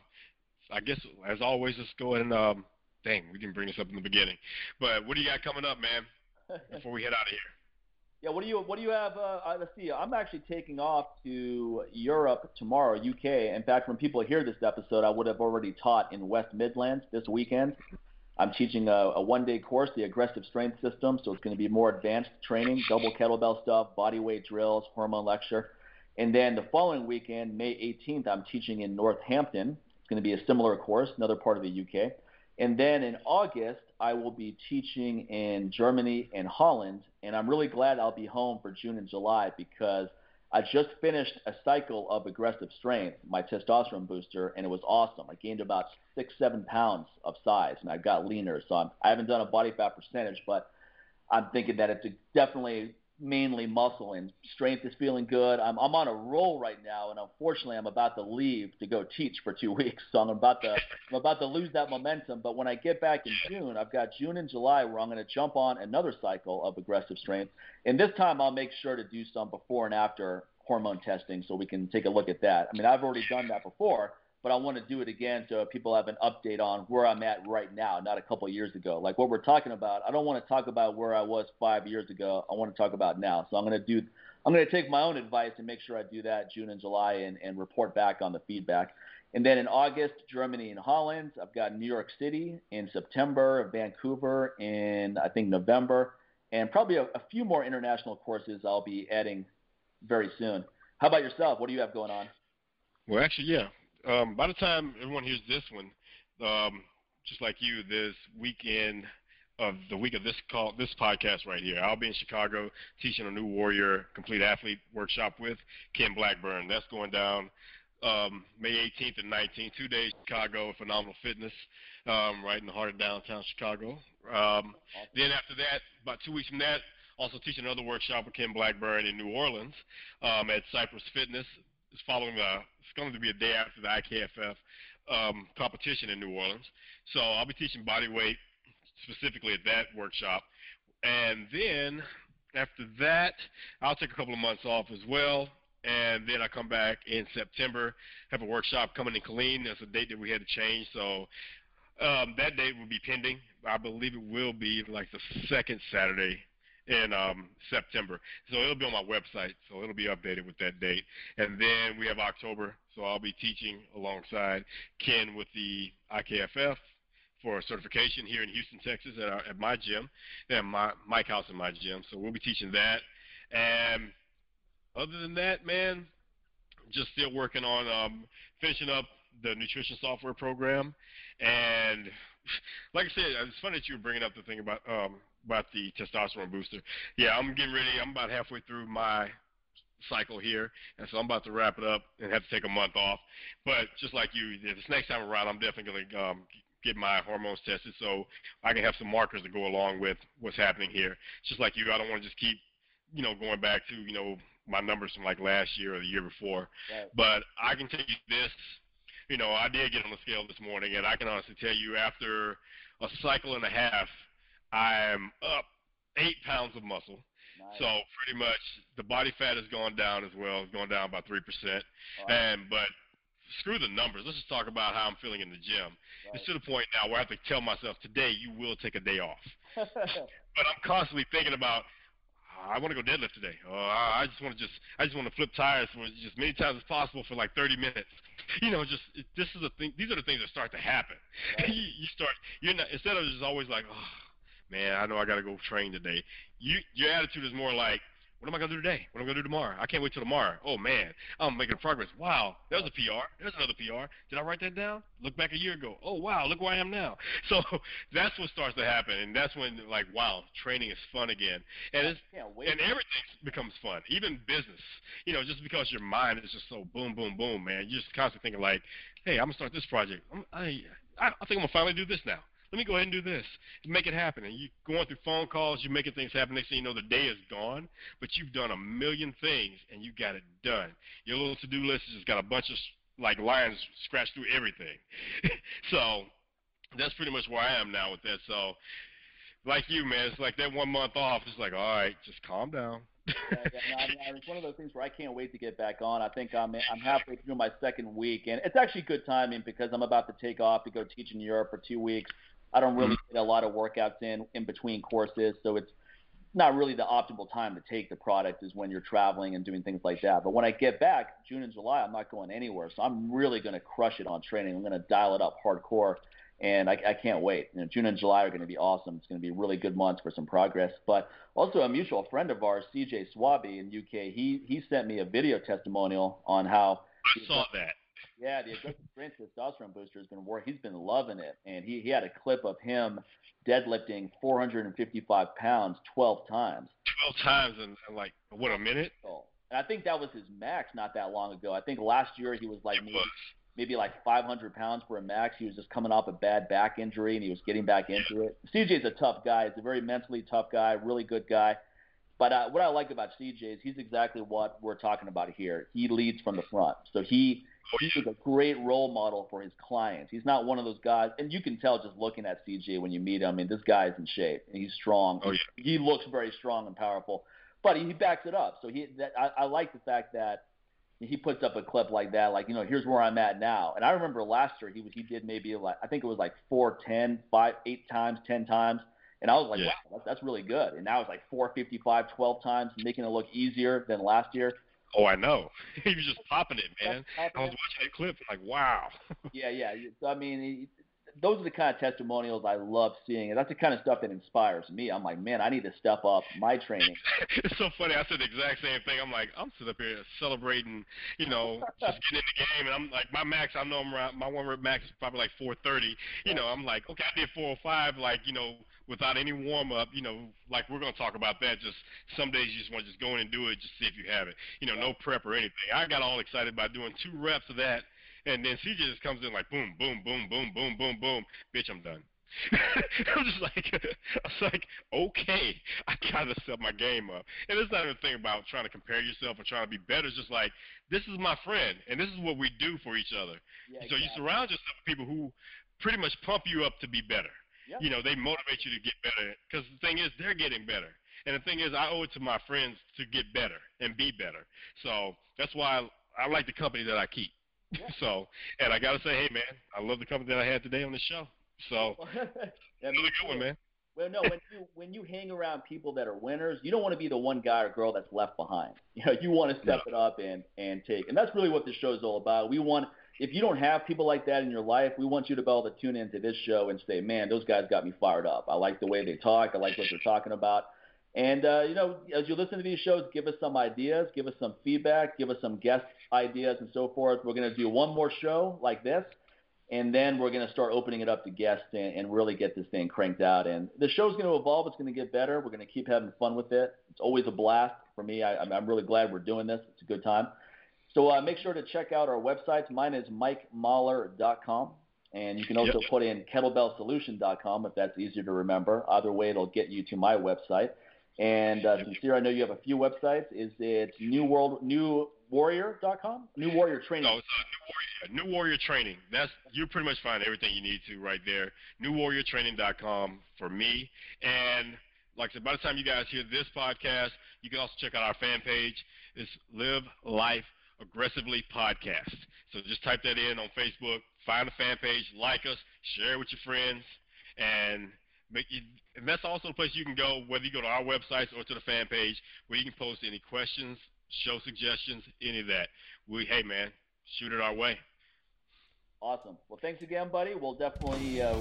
I guess, as always, let's go ahead and, um, dang, we didn't bring this up in the beginning. But what do you got coming up, man? before we head out of here. Yeah, what do you what do you have? Uh, uh let's see. I'm actually taking off to Europe tomorrow, UK. In fact, when people hear this episode, I would have already taught in West Midlands this weekend. I'm teaching a, a one-day course, the aggressive strength system. So it's going to be more advanced training, double kettlebell stuff, body weight drills, hormone lecture. And then the following weekend, May 18th, I'm teaching in Northampton. It's going to be a similar course, another part of the UK. And then in August, I will be teaching in Germany and Holland. And I'm really glad I'll be home for June and July because I just finished a cycle of aggressive strength, my testosterone booster, and it was awesome. I gained about six, seven pounds of size, and I got leaner. So I'm, I haven't done a body fat percentage, but I'm thinking that it's definitely mainly muscle and strength is feeling good. I'm I'm on a roll right now, and unfortunately, I'm about to leave to go teach for two weeks. So I'm about to I'm about to lose that momentum. But when I get back in June, I've got June and July where I'm going to jump on another cycle of aggressive strength, and this time I'll make sure to do some before and after hormone testing so we can take a look at that. I mean, I've already done that before, but I want to do it again so people have an update on where I'm at right now, not a couple years ago. Like what we're talking about, I don't want to talk about where I was five years ago. I want to talk about now. So I'm going to do, I'm going to take my own advice and make sure I do that June and July and, and report back on the feedback. And then in August, Germany and Holland. I've got New York City in September, Vancouver in I think November, and probably a, a few more international courses I'll be adding very soon. How about yourself? What do you have going on? Well, actually, yeah um, by the time everyone hears this one, um, just like you, this weekend of the week of this call, this podcast right here. I'll be in Chicago teaching a new Warrior Complete Athlete workshop with Ken Blackburn. That's going down um, May 18th and 19th, two days Chicago, Phenomenal Fitness, um, right in the heart of downtown Chicago. Um, then after that, about two weeks from that, also teaching another workshop with Ken Blackburn in New Orleans um, at Cypress Fitness. It's following the. It's going to be a day after the IKFF um, competition in New Orleans. So I'll be teaching body weight specifically at that workshop, and then after that, I'll take a couple of months off as well and then I come back in September, have a workshop coming in Killeen. That's a date that we had to change, so um, that date will be pending. I believe it will be like the second Saturday in um, September. So it'll be on my website, so it'll be updated with that date. And then we have October, so I'll be teaching alongside Ken with the IKFF for certification here in Houston, Texas, at, our, at my gym, at my Mike House in my gym. So we'll be teaching that. And other than that, man, just still working on um, finishing up the nutrition software program. And like I said, it's funny that you were bringing up the thing about um, about the testosterone booster. Yeah, I'm getting ready. I'm about halfway through my cycle here, and so I'm about to wrap it up and have to take a month off. But just like you, this next time around, I'm definitely going to um, get my hormones tested so I can have some markers to go along with what's happening here. Just like you, I don't want to just keep, you know, going back to you know my numbers from like last year or the year before. Right. But I can tell you this, you know, I did get on the scale this morning, and I can honestly tell you after a cycle and a half, I'm up eight pounds of muscle. Nice. So pretty much the body fat has gone down as well. It's gone down by three percent. Right. And but screw the numbers. Let's just talk about how I'm feeling in the gym. Right. It's to the point now where I have to tell myself today you will take a day off. but I'm constantly thinking about I want to go deadlift today. Oh, I just want to just I just want to flip tires for just many times as possible for like 30 minutes. You know, just this is the thing. These are the things that start to happen. Right. you, you start you're not instead of just always like, oh man, I know I got to go train today. You your attitude is more like, what am I gonna do today? What am I gonna do tomorrow? I can't wait till tomorrow. Oh man, I'm making progress. Wow, that was a PR. There's another PR. Did I write that down? Look back a year ago. Oh wow, look where I am now. So that's what starts to happen, and that's when like wow, training is fun again, and it's and everything becomes fun, even business. You know, just because your mind is just so boom, boom, boom, man. You're just constantly thinking like, hey, I'm gonna start this project. I'm, I I think I'm gonna finally do this now let me go ahead and do this, make it happen. And you going through phone calls, you're making things happen. Next thing you know, the day is gone, but you've done a million things and you got it done. Your little to-do list has just got a bunch of like lines scratched through everything. so that's pretty much where I am now with that. So like you, man, it's like that one month off. It's like, all right, just calm down. yeah, yeah, no, I mean, it's one of those things where I can't wait to get back on. I think I'm I'm halfway through my second week, and it's actually good timing because I'm about to take off to go teach in Europe for two weeks. I don't really mm-hmm. get a lot of workouts in in between courses, so it's not really the optimal time to take the product is when you're traveling and doing things like that. But when I get back, June and July, I'm not going anywhere, so I'm really going to crush it on training. I'm going to dial it up hardcore, and I, I can't wait. You know, June and July are going to be awesome. It's going to be really good months for some progress. But also a mutual friend of ours, CJ Swaby in UK, he he sent me a video testimonial on how I saw that yeah, the aggressive strength testosterone booster has been work. He's been loving it, and he he had a clip of him deadlifting 455 pounds 12 times. 12 times in, like what a minute? And I think that was his max not that long ago. I think last year he was like maybe, was. maybe like 500 pounds for a max. He was just coming off a bad back injury and he was getting back into it. CJ's a tough guy. He's a very mentally tough guy, really good guy. But uh, what I like about CJ is he's exactly what we're talking about here. He leads from the front. So he he's a great role model for his clients. He's not one of those guys, and you can tell just looking at CJ when you meet him. I mean, this guy's in shape and he's strong. Oh, yeah. He looks very strong and powerful, but he, he backs it up. So he, that, I, I like the fact that he puts up a clip like that, like you know, here's where I'm at now. And I remember last year he he did maybe like I think it was like four, ten, five, eight times, ten times. And I was like, yeah. wow, that's, that's really good. And now it's like 455, 12 times, making it look easier than last year. Oh, I know. he was just popping it, man. I was watching that clip, like, wow. yeah, yeah. So I mean, those are the kind of testimonials I love seeing, and that's the kind of stuff that inspires me. I'm like, man, I need to step up my training. it's so funny. I said the exact same thing. I'm like, I'm sitting up here celebrating, you know, just getting in the game, and I'm like, my max, I know I'm around, my one rep max is probably like 430. You know, I'm like, okay, I did 405, like, you know, without any warm up. You know, like we're gonna talk about that. Just some days you just want to just go in and do it, just see if you have it. You know, no prep or anything. I got all excited by doing two reps of that and then CJ just comes in like boom, boom, boom, boom, boom, boom, boom. Bitch, I'm done. I'm just like, I was like, okay, I gotta step my game up. And it's not even a thing about trying to compare yourself or trying to be better. It's just like, this is my friend, and this is what we do for each other. Yeah, so exactly. you surround yourself with people who pretty much pump you up to be better. You know, they motivate you to get better. Because the thing is, they're getting better. And the thing is, I owe it to my friends to get better and be better. So that's why I, I like the company that I keep. so, and I got to say, hey man, I love the company that I had today on the show. So, another good one, man. Well, no, when you when you hang around people that are winners, you don't want to be the one guy or girl that's left behind. You know, you want to step no. it up and and take. And that's really what this show is all about. We want if you don't have people like that in your life, we want you to be able to tune into this show and say, man, those guys got me fired up. I like the way they talk. I like what they're talking about. And uh, you know, as you listen to these shows, give us some ideas, give us some feedback, give us some guest ideas and so forth. We're going to do one more show like this, and then we're going to start opening it up to guests and, and really get this thing cranked out. And the show's going to evolve. It's going to get better. We're going to keep having fun with it. It's always a blast for me. I, I'm really glad we're doing this. It's a good time. So uh, make sure to check out our websites. Mine is mikemahler.com. And you can also yep. put in kettlebellsolution.com if that's easier to remember. Either way, it'll get you to my website. And uh, Sincere, I know you have a few websites. Is it New World New Warrior.com? New Warrior Training. No, it's uh, New Warrior. New Warrior Training. That's you pretty much find everything you need to right there. NewWarriorTraining.com for me. And like I said, by the time you guys hear this podcast, you can also check out our fan page. It's Live Life Aggressively Podcast. So just type that in on Facebook, find the fan page, like us, share it with your friends, and make you and that's also the place you can go, whether you go to our websites or to the fan page, where you can post any questions, show suggestions, any of that. We, hey man, shoot it our way. Awesome. Well, thanks again, buddy. We'll definitely uh,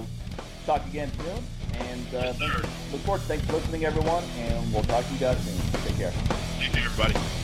talk again soon. And uh, yes, look forward. Thanks for listening, everyone. And we'll talk to you guys soon. Take care. Take care, everybody.